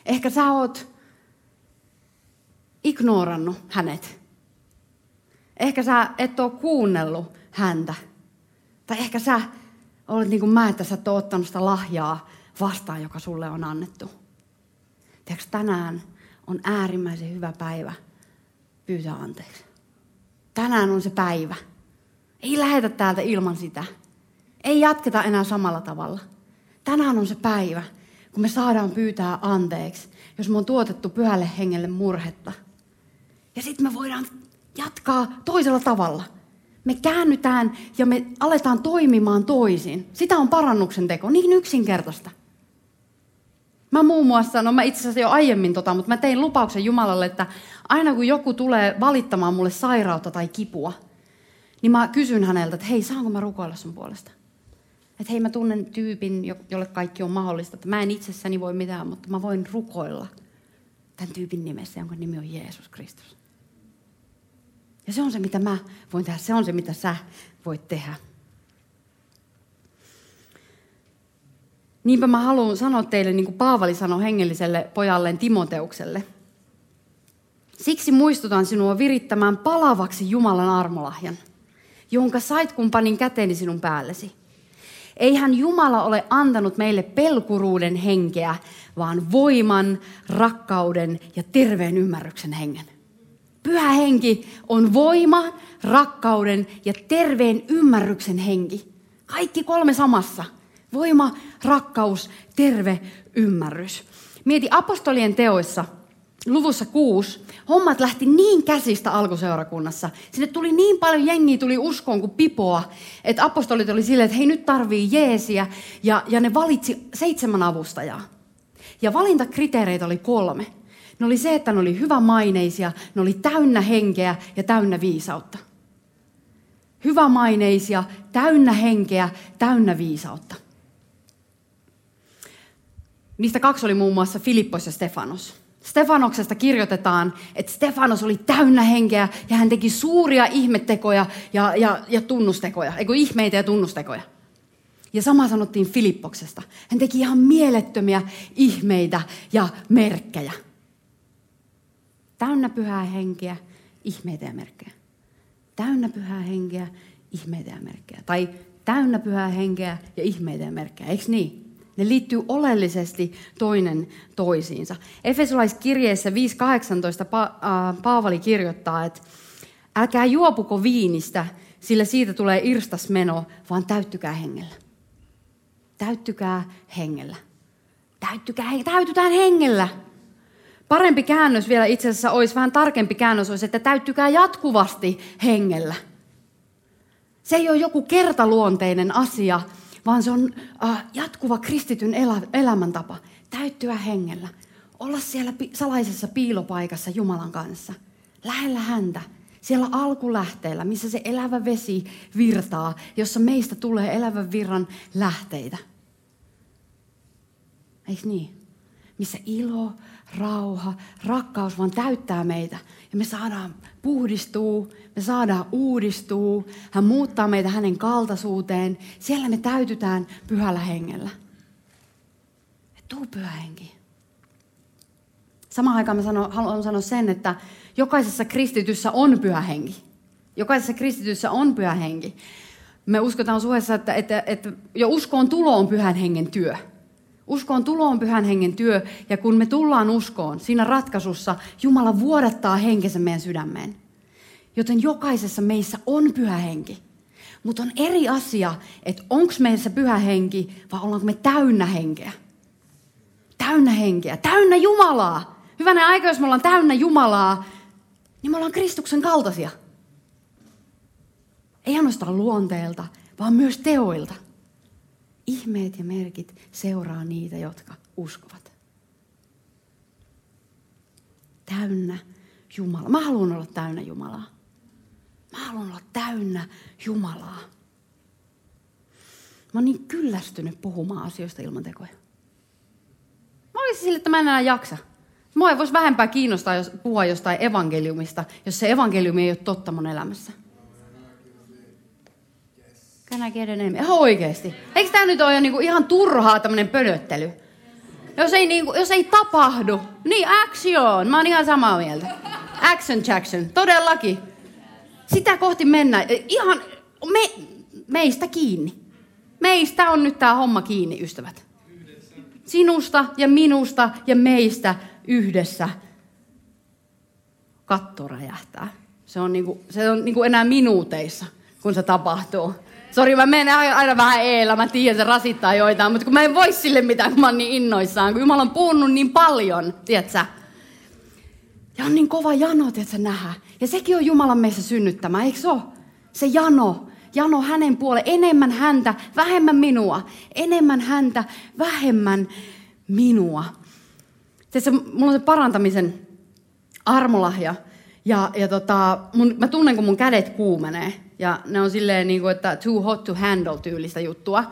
Ehkä sä oot ignorannut hänet. Ehkä sä et ole kuunnellut häntä. Tai ehkä sä olet niin kuin mä, että sä et ole ottanut sitä lahjaa vastaan, joka sulle on annettu. Tiedätkö, tänään on äärimmäisen hyvä päivä pyytää anteeksi. Tänään on se päivä. Ei lähetä täältä ilman sitä. Ei jatketa enää samalla tavalla. Tänään on se päivä, kun me saadaan pyytää anteeksi, jos me on tuotettu pyhälle hengelle murhetta – ja sitten me voidaan jatkaa toisella tavalla. Me käännytään ja me aletaan toimimaan toisin. Sitä on parannuksen teko, niin yksinkertaista. Mä muun muassa, no mä itse asiassa jo aiemmin tota, mutta mä tein lupauksen Jumalalle, että aina kun joku tulee valittamaan mulle sairautta tai kipua, niin mä kysyn häneltä, että hei, saanko mä rukoilla sun puolesta? Että hei, mä tunnen tyypin, jolle kaikki on mahdollista, että mä en itsessäni voi mitään, mutta mä voin rukoilla tämän tyypin nimessä, jonka nimi on Jeesus Kristus. Ja se on se, mitä mä voin tehdä. Se on se, mitä sä voit tehdä. Niinpä mä haluan sanoa teille, niin kuin Paavali sanoi hengelliselle pojalleen Timoteukselle. Siksi muistutan sinua virittämään palavaksi Jumalan armolahjan, jonka sait kumpanin käteeni sinun päällesi. Eihän Jumala ole antanut meille pelkuruuden henkeä, vaan voiman, rakkauden ja terveen ymmärryksen hengen. Pyhä henki on voima, rakkauden ja terveen ymmärryksen henki. Kaikki kolme samassa. Voima, rakkaus, terve ymmärrys. Mieti apostolien teoissa, luvussa kuusi, hommat lähti niin käsistä alkuseurakunnassa. Sinne tuli niin paljon jengiä, tuli uskoon kuin pipoa, että apostolit oli silleen, että hei nyt tarvii Jeesiä. Ja, ja ne valitsi seitsemän avustajaa. Ja valintakriteereitä oli kolme. Ne oli se, että ne oli hyvämaineisia, ne oli täynnä henkeä ja täynnä viisautta. Hyvämaineisia, täynnä henkeä, täynnä viisautta. Niistä kaksi oli muun muassa Filippos ja Stefanos. Stefanoksesta kirjoitetaan, että Stefanos oli täynnä henkeä ja hän teki suuria ihmettekoja ja, ja, ja tunnustekoja, eikö ihmeitä ja tunnustekoja. Ja sama sanottiin Filippoksesta. Hän teki ihan mielettömiä ihmeitä ja merkkejä. Täynnä pyhää henkeä, ihmeitä ja merkkejä. Täynnä pyhää henkeä, ihmeitä ja merkkejä. Tai täynnä pyhää henkeä ja ihmeitä ja merkkejä. Eikö niin? Ne liittyy oleellisesti toinen toisiinsa. Efesolaiskirjeessä 5.18 pa- äh, Paavali kirjoittaa, että älkää juopuko viinistä, sillä siitä tulee irstasmeno, vaan täyttykää hengellä. Täyttykää hengellä. Täyttykää, täytytään hengellä. Parempi käännös vielä itse asiassa olisi, vähän tarkempi käännös olisi, että täyttykää jatkuvasti hengellä. Se ei ole joku kertaluonteinen asia, vaan se on äh, jatkuva kristityn elä, elämäntapa. Täyttyä hengellä. Olla siellä pi- salaisessa piilopaikassa Jumalan kanssa. Lähellä häntä. Siellä alkulähteellä, missä se elävä vesi virtaa, jossa meistä tulee elävän virran lähteitä. Eikö niin? Missä ilo, rauha, rakkaus vaan täyttää meitä. Ja me saadaan puhdistuu, me saadaan uudistuu. Hän muuttaa meitä hänen kaltaisuuteen. Siellä me täytytään pyhällä hengellä. Et tuu pyhä henki. Samaan aikaan mä sano, haluan sanoa sen, että jokaisessa kristityssä on pyhä henki. Jokaisessa kristityssä on pyhä henki. Me uskotaan suhessa, että, että, että jo uskoon tulo on pyhän hengen työ. Tulo on pyhän hengen työ, ja kun me tullaan uskoon, siinä ratkaisussa Jumala vuodattaa henkensä meidän sydämeen. Joten jokaisessa meissä on pyhä henki. Mutta on eri asia, että onko meissä pyhä henki vai ollaanko me täynnä henkeä. Täynnä henkeä, täynnä Jumalaa. Hyvänä aika, jos me ollaan täynnä Jumalaa, niin me ollaan Kristuksen kaltaisia. Ei ainoastaan luonteelta, vaan myös teoilta. Ihmeet ja merkit seuraa niitä, jotka uskovat. Täynnä Jumala. Mä haluan olla täynnä Jumalaa. Mä haluan olla täynnä Jumalaa. Mä oon niin kyllästynyt puhumaan asioista ilman tekoja. Mä olisin sille, että mä en enää jaksa. Mua ei voisi vähempää kiinnostaa jos puhua jostain evankeliumista, jos se evankeliumi ei ole totta mun elämässä. Can I get an amen? Ihan oikeesti. Eikö tämä nyt ole jo niinku ihan turhaa tämmöinen pönöttely? Jos ei, niinku, jos ei tapahdu, niin action. Mä oon ihan samaa mieltä. Action Jackson, todellakin. Sitä kohti mennään. Ihan me, meistä kiinni. Meistä on nyt tämä homma kiinni, ystävät. Sinusta ja minusta ja meistä yhdessä. Katto räjähtää. Se on, niinku, se on niinku enää minuuteissa, kun se tapahtuu. Sori, mä menen aina vähän eellä, mä tiedän, se rasittaa joitain, mutta kun mä en voi sille mitään, kun mä oon niin innoissaan, kun Jumala on puhunut niin paljon, tiedätkö? Ja on niin kova jano, tiedätkö, nähdä. Ja sekin on Jumalan meissä synnyttämä, eikö se ole? Se jano, jano hänen puoleen, enemmän häntä, vähemmän minua. Enemmän häntä, vähemmän minua. Tiedätkö, mulla on se parantamisen armolahja. Ja, ja tota, mun, mä tunnen, kun mun kädet kuumenee. Ja ne on silleen, niin kuin, että too hot to handle tyylistä juttua.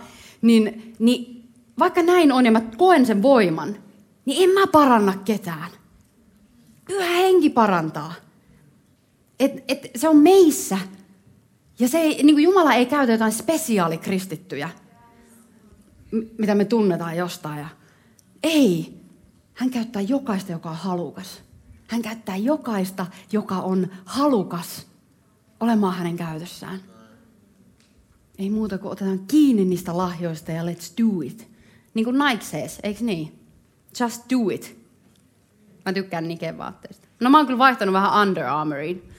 Niin, niin vaikka näin on ja mä koen sen voiman, niin en mä paranna ketään. Pyhä henki parantaa. Et, et, se on meissä. Ja se ei, niin kuin Jumala ei käytä jotain spesiaalikristittyjä, mitä me tunnetaan jostain. Ja, ei. Hän käyttää jokaista, joka on halukas. Hän käyttää jokaista, joka on halukas olemaan hänen käytössään. Ei muuta kuin otetaan kiinni niistä lahjoista ja let's do it. Niin kuin Nike says, eikö niin? Just do it. Mä tykkään Niken vaatteista. No mä oon kyllä vaihtanut vähän Under Armouriin.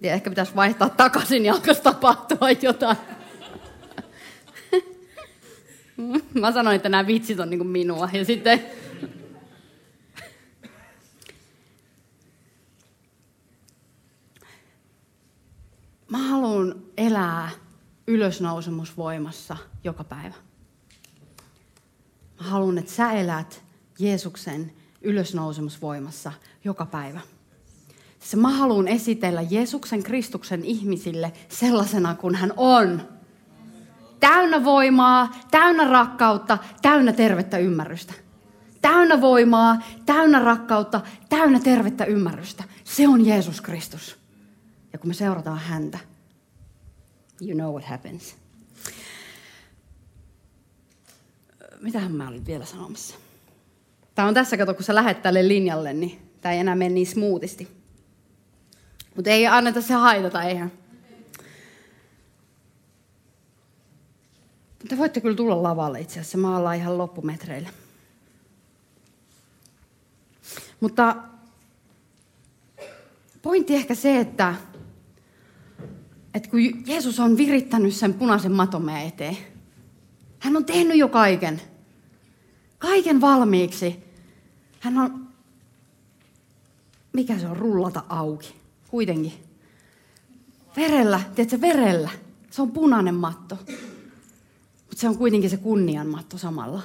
Ja ehkä pitäisi vaihtaa takaisin, niin alkaisi tapahtua jotain. mä sanoin, että nämä vitsit on niin kuin minua. Ja sitten Mä haluan elää ylösnousemusvoimassa joka päivä. Mä haluan, että sä elät Jeesuksen ylösnousemusvoimassa joka päivä. Se mä haluan esitellä Jeesuksen Kristuksen ihmisille sellaisena kuin hän on. Täynnä voimaa, täynnä rakkautta, täynnä tervettä ymmärrystä. Täynnä voimaa, täynnä rakkautta, täynnä tervettä ymmärrystä. Se on Jeesus Kristus. Ja kun me seurataan häntä, you know what happens. Mitähän mä olin vielä sanomassa? Tämä on tässä, kato, kun sä lähet tälle linjalle, niin tämä ei enää mene niin smoothisti. Mutta ei anneta se haitata, eihän. Te voitte kyllä tulla lavalle itse asiassa. Mä ollaan ihan loppumetreillä. Mutta pointti ehkä se, että että kun Jeesus on virittänyt sen punaisen maton meidän eteen, hän on tehnyt jo kaiken. Kaiken valmiiksi. Hän on, mikä se on, rullata auki. Kuitenkin. Verellä, tiedätkö, verellä. Se on punainen matto. Mutta se on kuitenkin se kunnianmatto samalla.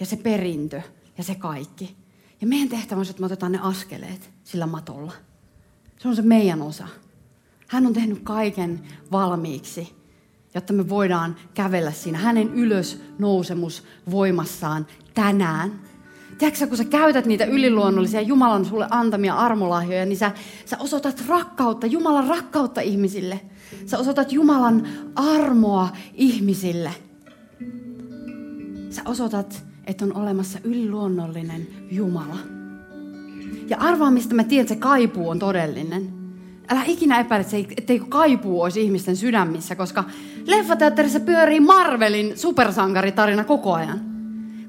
Ja se perintö ja se kaikki. Ja meidän tehtävä on se, että me otetaan ne askeleet sillä matolla. Se on se meidän osa. Hän on tehnyt kaiken valmiiksi, jotta me voidaan kävellä siinä hänen ylös nousemus voimassaan tänään. Tiedätkö kun sä käytät niitä yliluonnollisia Jumalan sulle antamia armolahjoja, niin sä, sä osoitat rakkautta, Jumalan rakkautta ihmisille. Sä osoitat Jumalan armoa ihmisille. Sä osoitat, että on olemassa yliluonnollinen Jumala. Ja arvaa, mistä mä tiedän, että se kaipuu on todellinen. Älä ikinä epäile, etteikö kaipuu olisi ihmisten sydämissä, koska leffateatterissa pyörii Marvelin supersankaritarina koko ajan.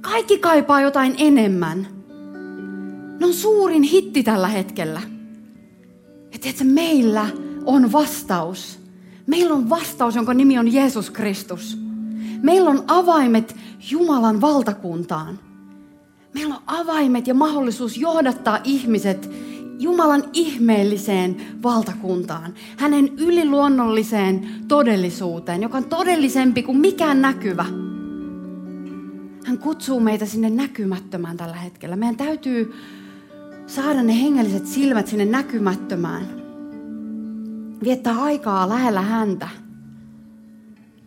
Kaikki kaipaa jotain enemmän. Ne on suurin hitti tällä hetkellä. Ja tiedätkö, meillä on vastaus. Meillä on vastaus, jonka nimi on Jeesus Kristus. Meillä on avaimet Jumalan valtakuntaan. Meillä on avaimet ja mahdollisuus johdattaa ihmiset Jumalan ihmeelliseen valtakuntaan, hänen yliluonnolliseen todellisuuteen, joka on todellisempi kuin mikään näkyvä. Hän kutsuu meitä sinne näkymättömään tällä hetkellä. Meidän täytyy saada ne hengelliset silmät sinne näkymättömään. Viettää aikaa lähellä häntä.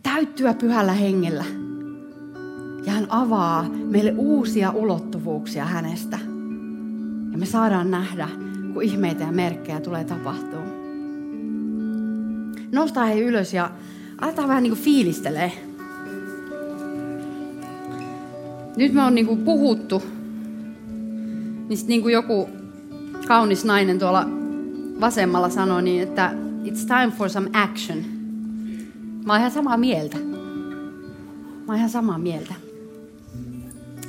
Täyttyä pyhällä hengellä. Ja hän avaa meille uusia ulottuvuuksia hänestä. Ja me saadaan nähdä, kun ihmeitä ja merkkejä tulee tapahtuu. Noustaan he ylös ja aletaan vähän niin kuin fiilistelee. Nyt me on niin kuin puhuttu, niin sitten niin kuin joku kaunis nainen tuolla vasemmalla sanoi niin, että it's time for some action. Mä oon ihan samaa mieltä. Mä oon ihan samaa mieltä.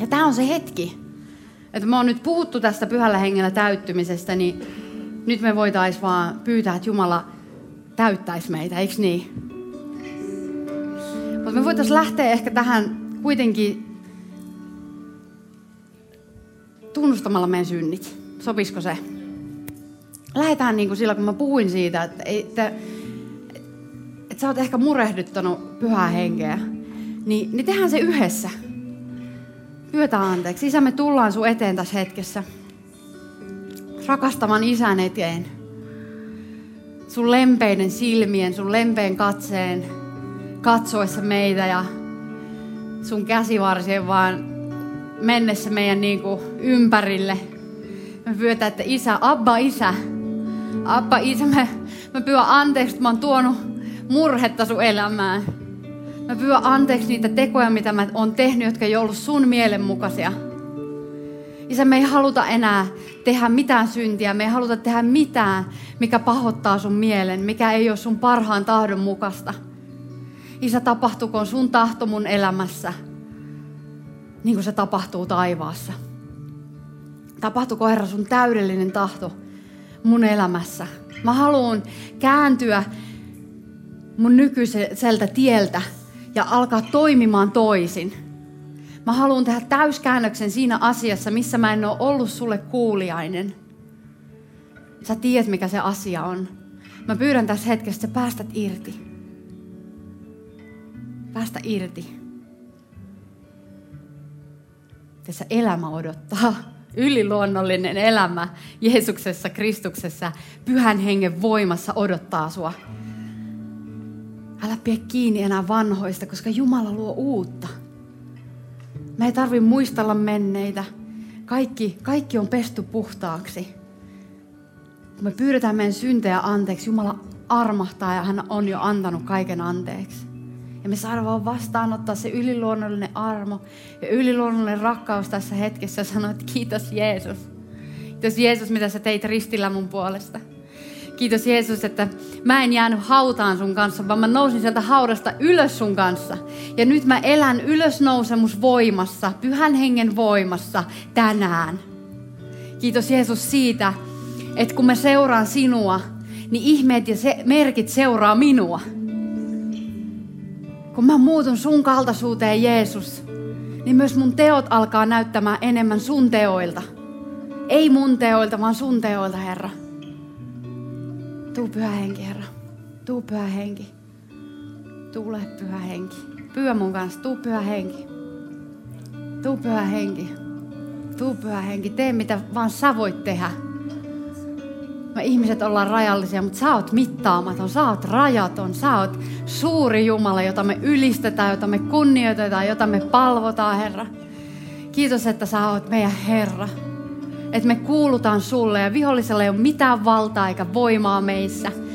Ja tämä on se hetki, että me on nyt puhuttu tästä pyhällä hengellä täyttymisestä, niin nyt me voitaisiin vaan pyytää, että Jumala täyttäisi meitä, eikö niin? Mutta me voitaisiin lähteä ehkä tähän kuitenkin tunnustamalla meidän synnit. Sopisiko se? Lähdetään niin kuin sillä, kun mä puhuin siitä, että, että, että sä oot ehkä murehduttanut pyhää henkeä. Niin, niin tehdään se yhdessä. Pyytä anteeksi. Isä, me tullaan sun eteen tässä hetkessä. Rakastavan isän eteen. Sun lempeiden silmien, sun lempeän katseen katsoessa meitä ja sun käsivarsien vaan mennessä meidän niin kuin ympärille. Me pyydetään, että isä, Abba isä, Abba isä, me, me pyydän anteeksi, että mä oon tuonut murhetta sun elämään. Mä pyydän anteeksi niitä tekoja, mitä mä oon tehnyt, jotka ei ollut sun mielenmukaisia. Isä, me ei haluta enää tehdä mitään syntiä. Me ei haluta tehdä mitään, mikä pahoittaa sun mielen, mikä ei ole sun parhaan tahdon mukaista. Isä, tapahtukoon sun tahto mun elämässä, niin kuin se tapahtuu taivaassa. Tapahtuko Herra sun täydellinen tahto mun elämässä. Mä haluan kääntyä mun nykyiseltä tieltä ja alkaa toimimaan toisin. Mä haluan tehdä täyskäännöksen siinä asiassa, missä mä en ole ollut sulle kuuliainen. Sä tiedät, mikä se asia on. Mä pyydän tässä hetkessä, että päästät irti. Päästä irti. Tässä elämä odottaa. Yliluonnollinen elämä Jeesuksessa, Kristuksessa, pyhän hengen voimassa odottaa sua. Älä pidä kiinni enää vanhoista, koska Jumala luo uutta. Me ei tarvi muistella menneitä. Kaikki, kaikki on pesty puhtaaksi. Kun me pyydetään meidän syntejä anteeksi, Jumala armahtaa ja hän on jo antanut kaiken anteeksi. Ja me saadaan vaan vastaanottaa se yliluonnollinen armo ja yliluonnollinen rakkaus tässä hetkessä ja sanoa, että kiitos Jeesus. Kiitos Jeesus, mitä sä teit ristillä mun puolesta. Kiitos Jeesus, että mä en jäänyt hautaan sun kanssa, vaan mä nousin sieltä haudasta ylös sun kanssa. Ja nyt mä elän ylösnousemusvoimassa, pyhän hengen voimassa tänään. Kiitos Jeesus siitä, että kun mä seuraan sinua, niin ihmeet ja se, merkit seuraa minua. Kun mä muutun sun kaltaisuuteen, Jeesus, niin myös mun teot alkaa näyttämään enemmän sun teoilta. Ei mun teoilta, vaan sun teoilta, Herra. Tuu pyhä henki, Herra. Tuu pyhä henki. Tule pyhä henki. Pyhä mun kanssa, tuu pyhä henki. Tuu pyhä henki. Tuu pyhä henki. Tee mitä vaan sä voit tehdä. Me ihmiset ollaan rajallisia, mutta sä oot mittaamaton, sä oot rajaton, sä oot suuri Jumala, jota me ylistetään, jota me kunnioitetaan, jota me palvotaan, Herra. Kiitos, että sä oot meidän Herra. Että me kuulutaan sulle ja vihollisella ei ole mitään valtaa eikä voimaa meissä –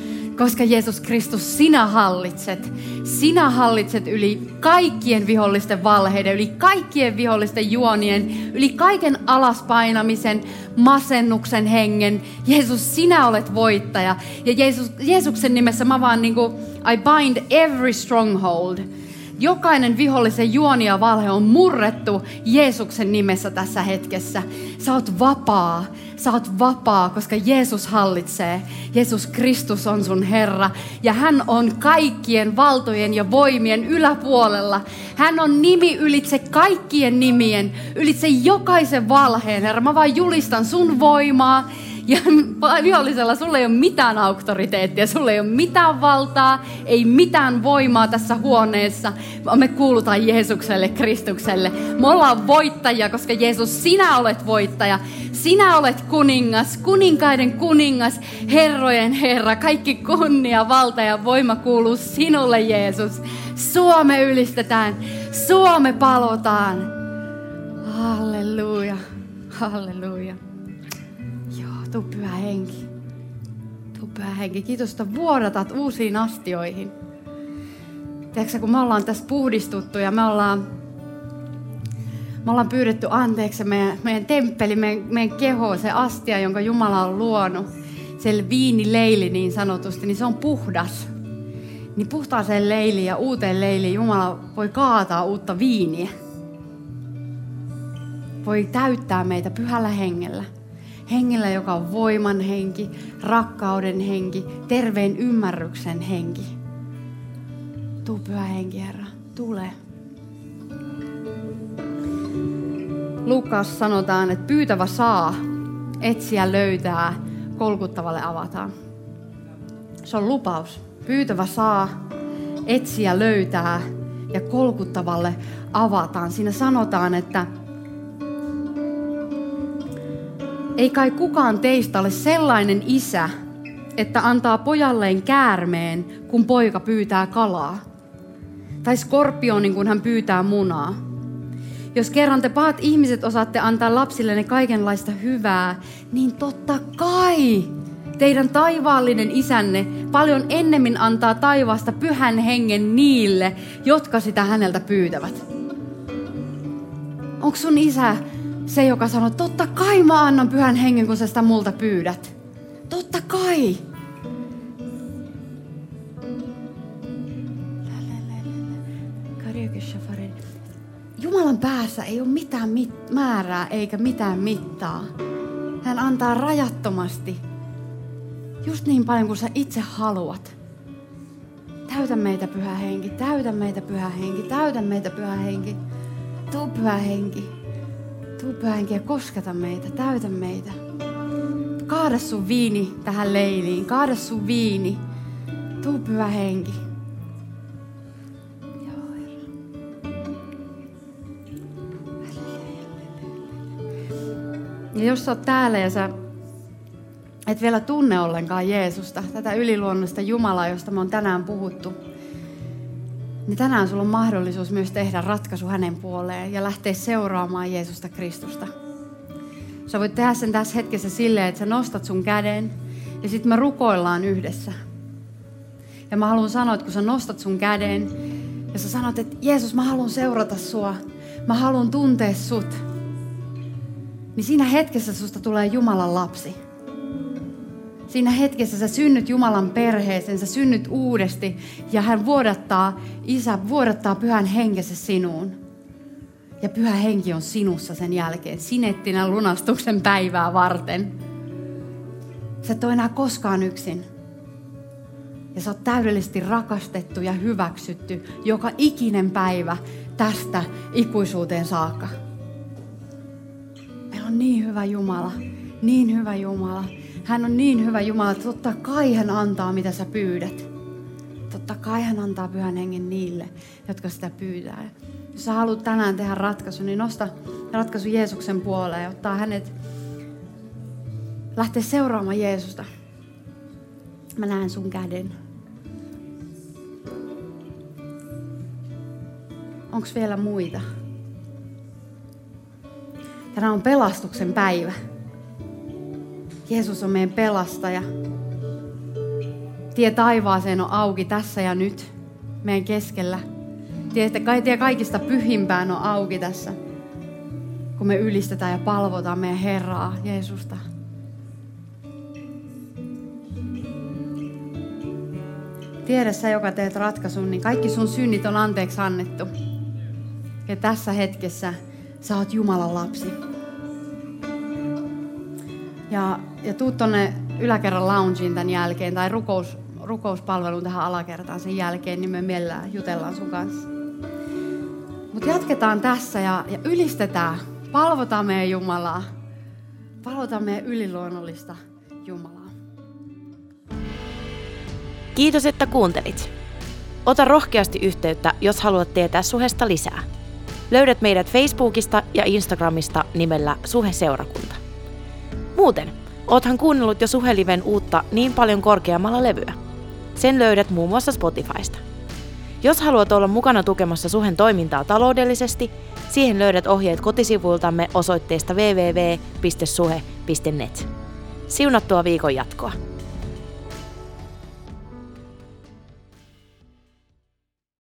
koska Jeesus Kristus, sinä hallitset. Sinä hallitset yli kaikkien vihollisten valheiden, yli kaikkien vihollisten juonien, yli kaiken alaspainamisen, masennuksen hengen. Jeesus, sinä olet voittaja. Ja Jeesus, Jeesuksen nimessä mä vaan niin kuin, I bind every stronghold Jokainen vihollisen juoni ja valhe on murrettu Jeesuksen nimessä tässä hetkessä. Sä oot vapaa. Sä oot vapaa, koska Jeesus hallitsee. Jeesus Kristus on sun Herra. Ja hän on kaikkien valtojen ja voimien yläpuolella. Hän on nimi ylitse kaikkien nimien, ylitse jokaisen valheen, Herra. Mä vaan julistan sun voimaa ja vihollisella sulla ei ole mitään auktoriteettia, sulla ei ole mitään valtaa, ei mitään voimaa tässä huoneessa, vaan me kuulutaan Jeesukselle, Kristukselle. Me ollaan voittajia, koska Jeesus, sinä olet voittaja. Sinä olet kuningas, kuninkaiden kuningas, herrojen herra. Kaikki kunnia, valta ja voima kuuluu sinulle, Jeesus. Suome ylistetään, Suome palotaan. Halleluja, halleluja. Tuu pyhä henki. Tuu pyhä henki. Kiitos, että vuodatat uusiin astioihin. Tiedätkö, kun me ollaan tässä puhdistuttu ja me ollaan, me ollaan pyydetty anteeksi meidän, meidän temppeli, meidän, meidän keho, se astia, jonka Jumala on luonut, se viinileili niin sanotusti, niin se on puhdas. Niin puhtaaseen leiliin ja uuteen leiliin Jumala voi kaataa uutta viiniä. Voi täyttää meitä pyhällä hengellä hengellä, joka on voiman henki, rakkauden henki, terveen ymmärryksen henki. Tuu pyhä henki, Herra, tule. Lukas sanotaan, että pyytävä saa, etsiä löytää, kolkuttavalle avataan. Se on lupaus. Pyytävä saa, etsiä löytää ja kolkuttavalle avataan. Siinä sanotaan, että Ei kai kukaan teistä ole sellainen isä, että antaa pojalleen käärmeen, kun poika pyytää kalaa. Tai skorpionin, kun hän pyytää munaa. Jos kerran te pahat ihmiset osaatte antaa lapsillenne kaikenlaista hyvää, niin totta kai teidän taivaallinen isänne paljon ennemmin antaa taivaasta pyhän hengen niille, jotka sitä häneltä pyytävät. Onko sun isä se, joka sanoo, totta kai mä annan pyhän hengen, kun sä sitä multa pyydät. Totta kai. Jumalan päässä ei ole mitään mit- määrää eikä mitään mittaa. Hän antaa rajattomasti. Just niin paljon kuin sä itse haluat. Täytä meitä pyhä henki, täytä meitä pyhä henki, täytä meitä pyhä henki. Tuu pyhä henki. Tuu ja kosketa meitä, täytä meitä. Kaada sun viini tähän leiliin, kaada sun viini. Tuu pyhä henki. Ja jos sä oot täällä ja sä et vielä tunne ollenkaan Jeesusta, tätä yliluonnosta Jumalaa, josta me on tänään puhuttu, niin tänään sulla on mahdollisuus myös tehdä ratkaisu hänen puoleen ja lähteä seuraamaan Jeesusta Kristusta. Sä voit tehdä sen tässä hetkessä silleen, että sä nostat sun käden ja sitten me rukoillaan yhdessä. Ja mä haluan sanoa, että kun sä nostat sun käden ja sä sanot, että Jeesus, mä haluan seurata sua. Mä haluan tuntea sut. Niin siinä hetkessä susta tulee Jumalan lapsi siinä hetkessä sä synnyt Jumalan perheeseen, sä synnyt uudesti ja hän vuodattaa, isä vuodattaa pyhän henkensä sinuun. Ja pyhä henki on sinussa sen jälkeen, sinettinä lunastuksen päivää varten. Sä et ole enää koskaan yksin. Ja sä oot täydellisesti rakastettu ja hyväksytty joka ikinen päivä tästä ikuisuuteen saakka. Meillä on niin hyvä Jumala, niin hyvä Jumala. Hän on niin hyvä Jumala, että totta kai hän antaa mitä sä pyydät. Totta kai hän antaa pyhän hengen niille, jotka sitä pyytää. Jos sä haluat tänään tehdä ratkaisu, niin nosta ratkaisu Jeesuksen puoleen ja ottaa hänet, lähteä seuraamaan Jeesusta. Mä näen sun käden. Onko vielä muita? Tänään on pelastuksen päivä. Jeesus on meidän pelastaja. Tie taivaaseen on auki tässä ja nyt meidän keskellä. Tie, tie kaikista pyhimpään on auki tässä, kun me ylistetään ja palvotaan meidän Herraa, Jeesusta. Tiedä joka teet ratkaisun, niin kaikki sun synnit on anteeksi annettu. Ja tässä hetkessä sä oot Jumalan lapsi. Ja, ja tuu tonne yläkerran loungeen tämän jälkeen tai rukous, rukouspalveluun tähän alakertaan sen jälkeen, niin me mielellään jutellaan sun kanssa. Mutta jatketaan tässä ja, ja ylistetään. Palvotaan meidän Jumalaa. Palvotaan meidän yliluonnollista Jumalaa. Kiitos, että kuuntelit. Ota rohkeasti yhteyttä, jos haluat tietää suhesta lisää. Löydät meidät Facebookista ja Instagramista nimellä Suhe-seurakunta. Muuten, oothan kuunnellut jo Suheliven uutta niin paljon korkeammalla levyä. Sen löydät muun muassa Spotifysta. Jos haluat olla mukana tukemassa Suhen toimintaa taloudellisesti, siihen löydät ohjeet kotisivuiltamme osoitteesta www.suhe.net. Siunattua viikon jatkoa!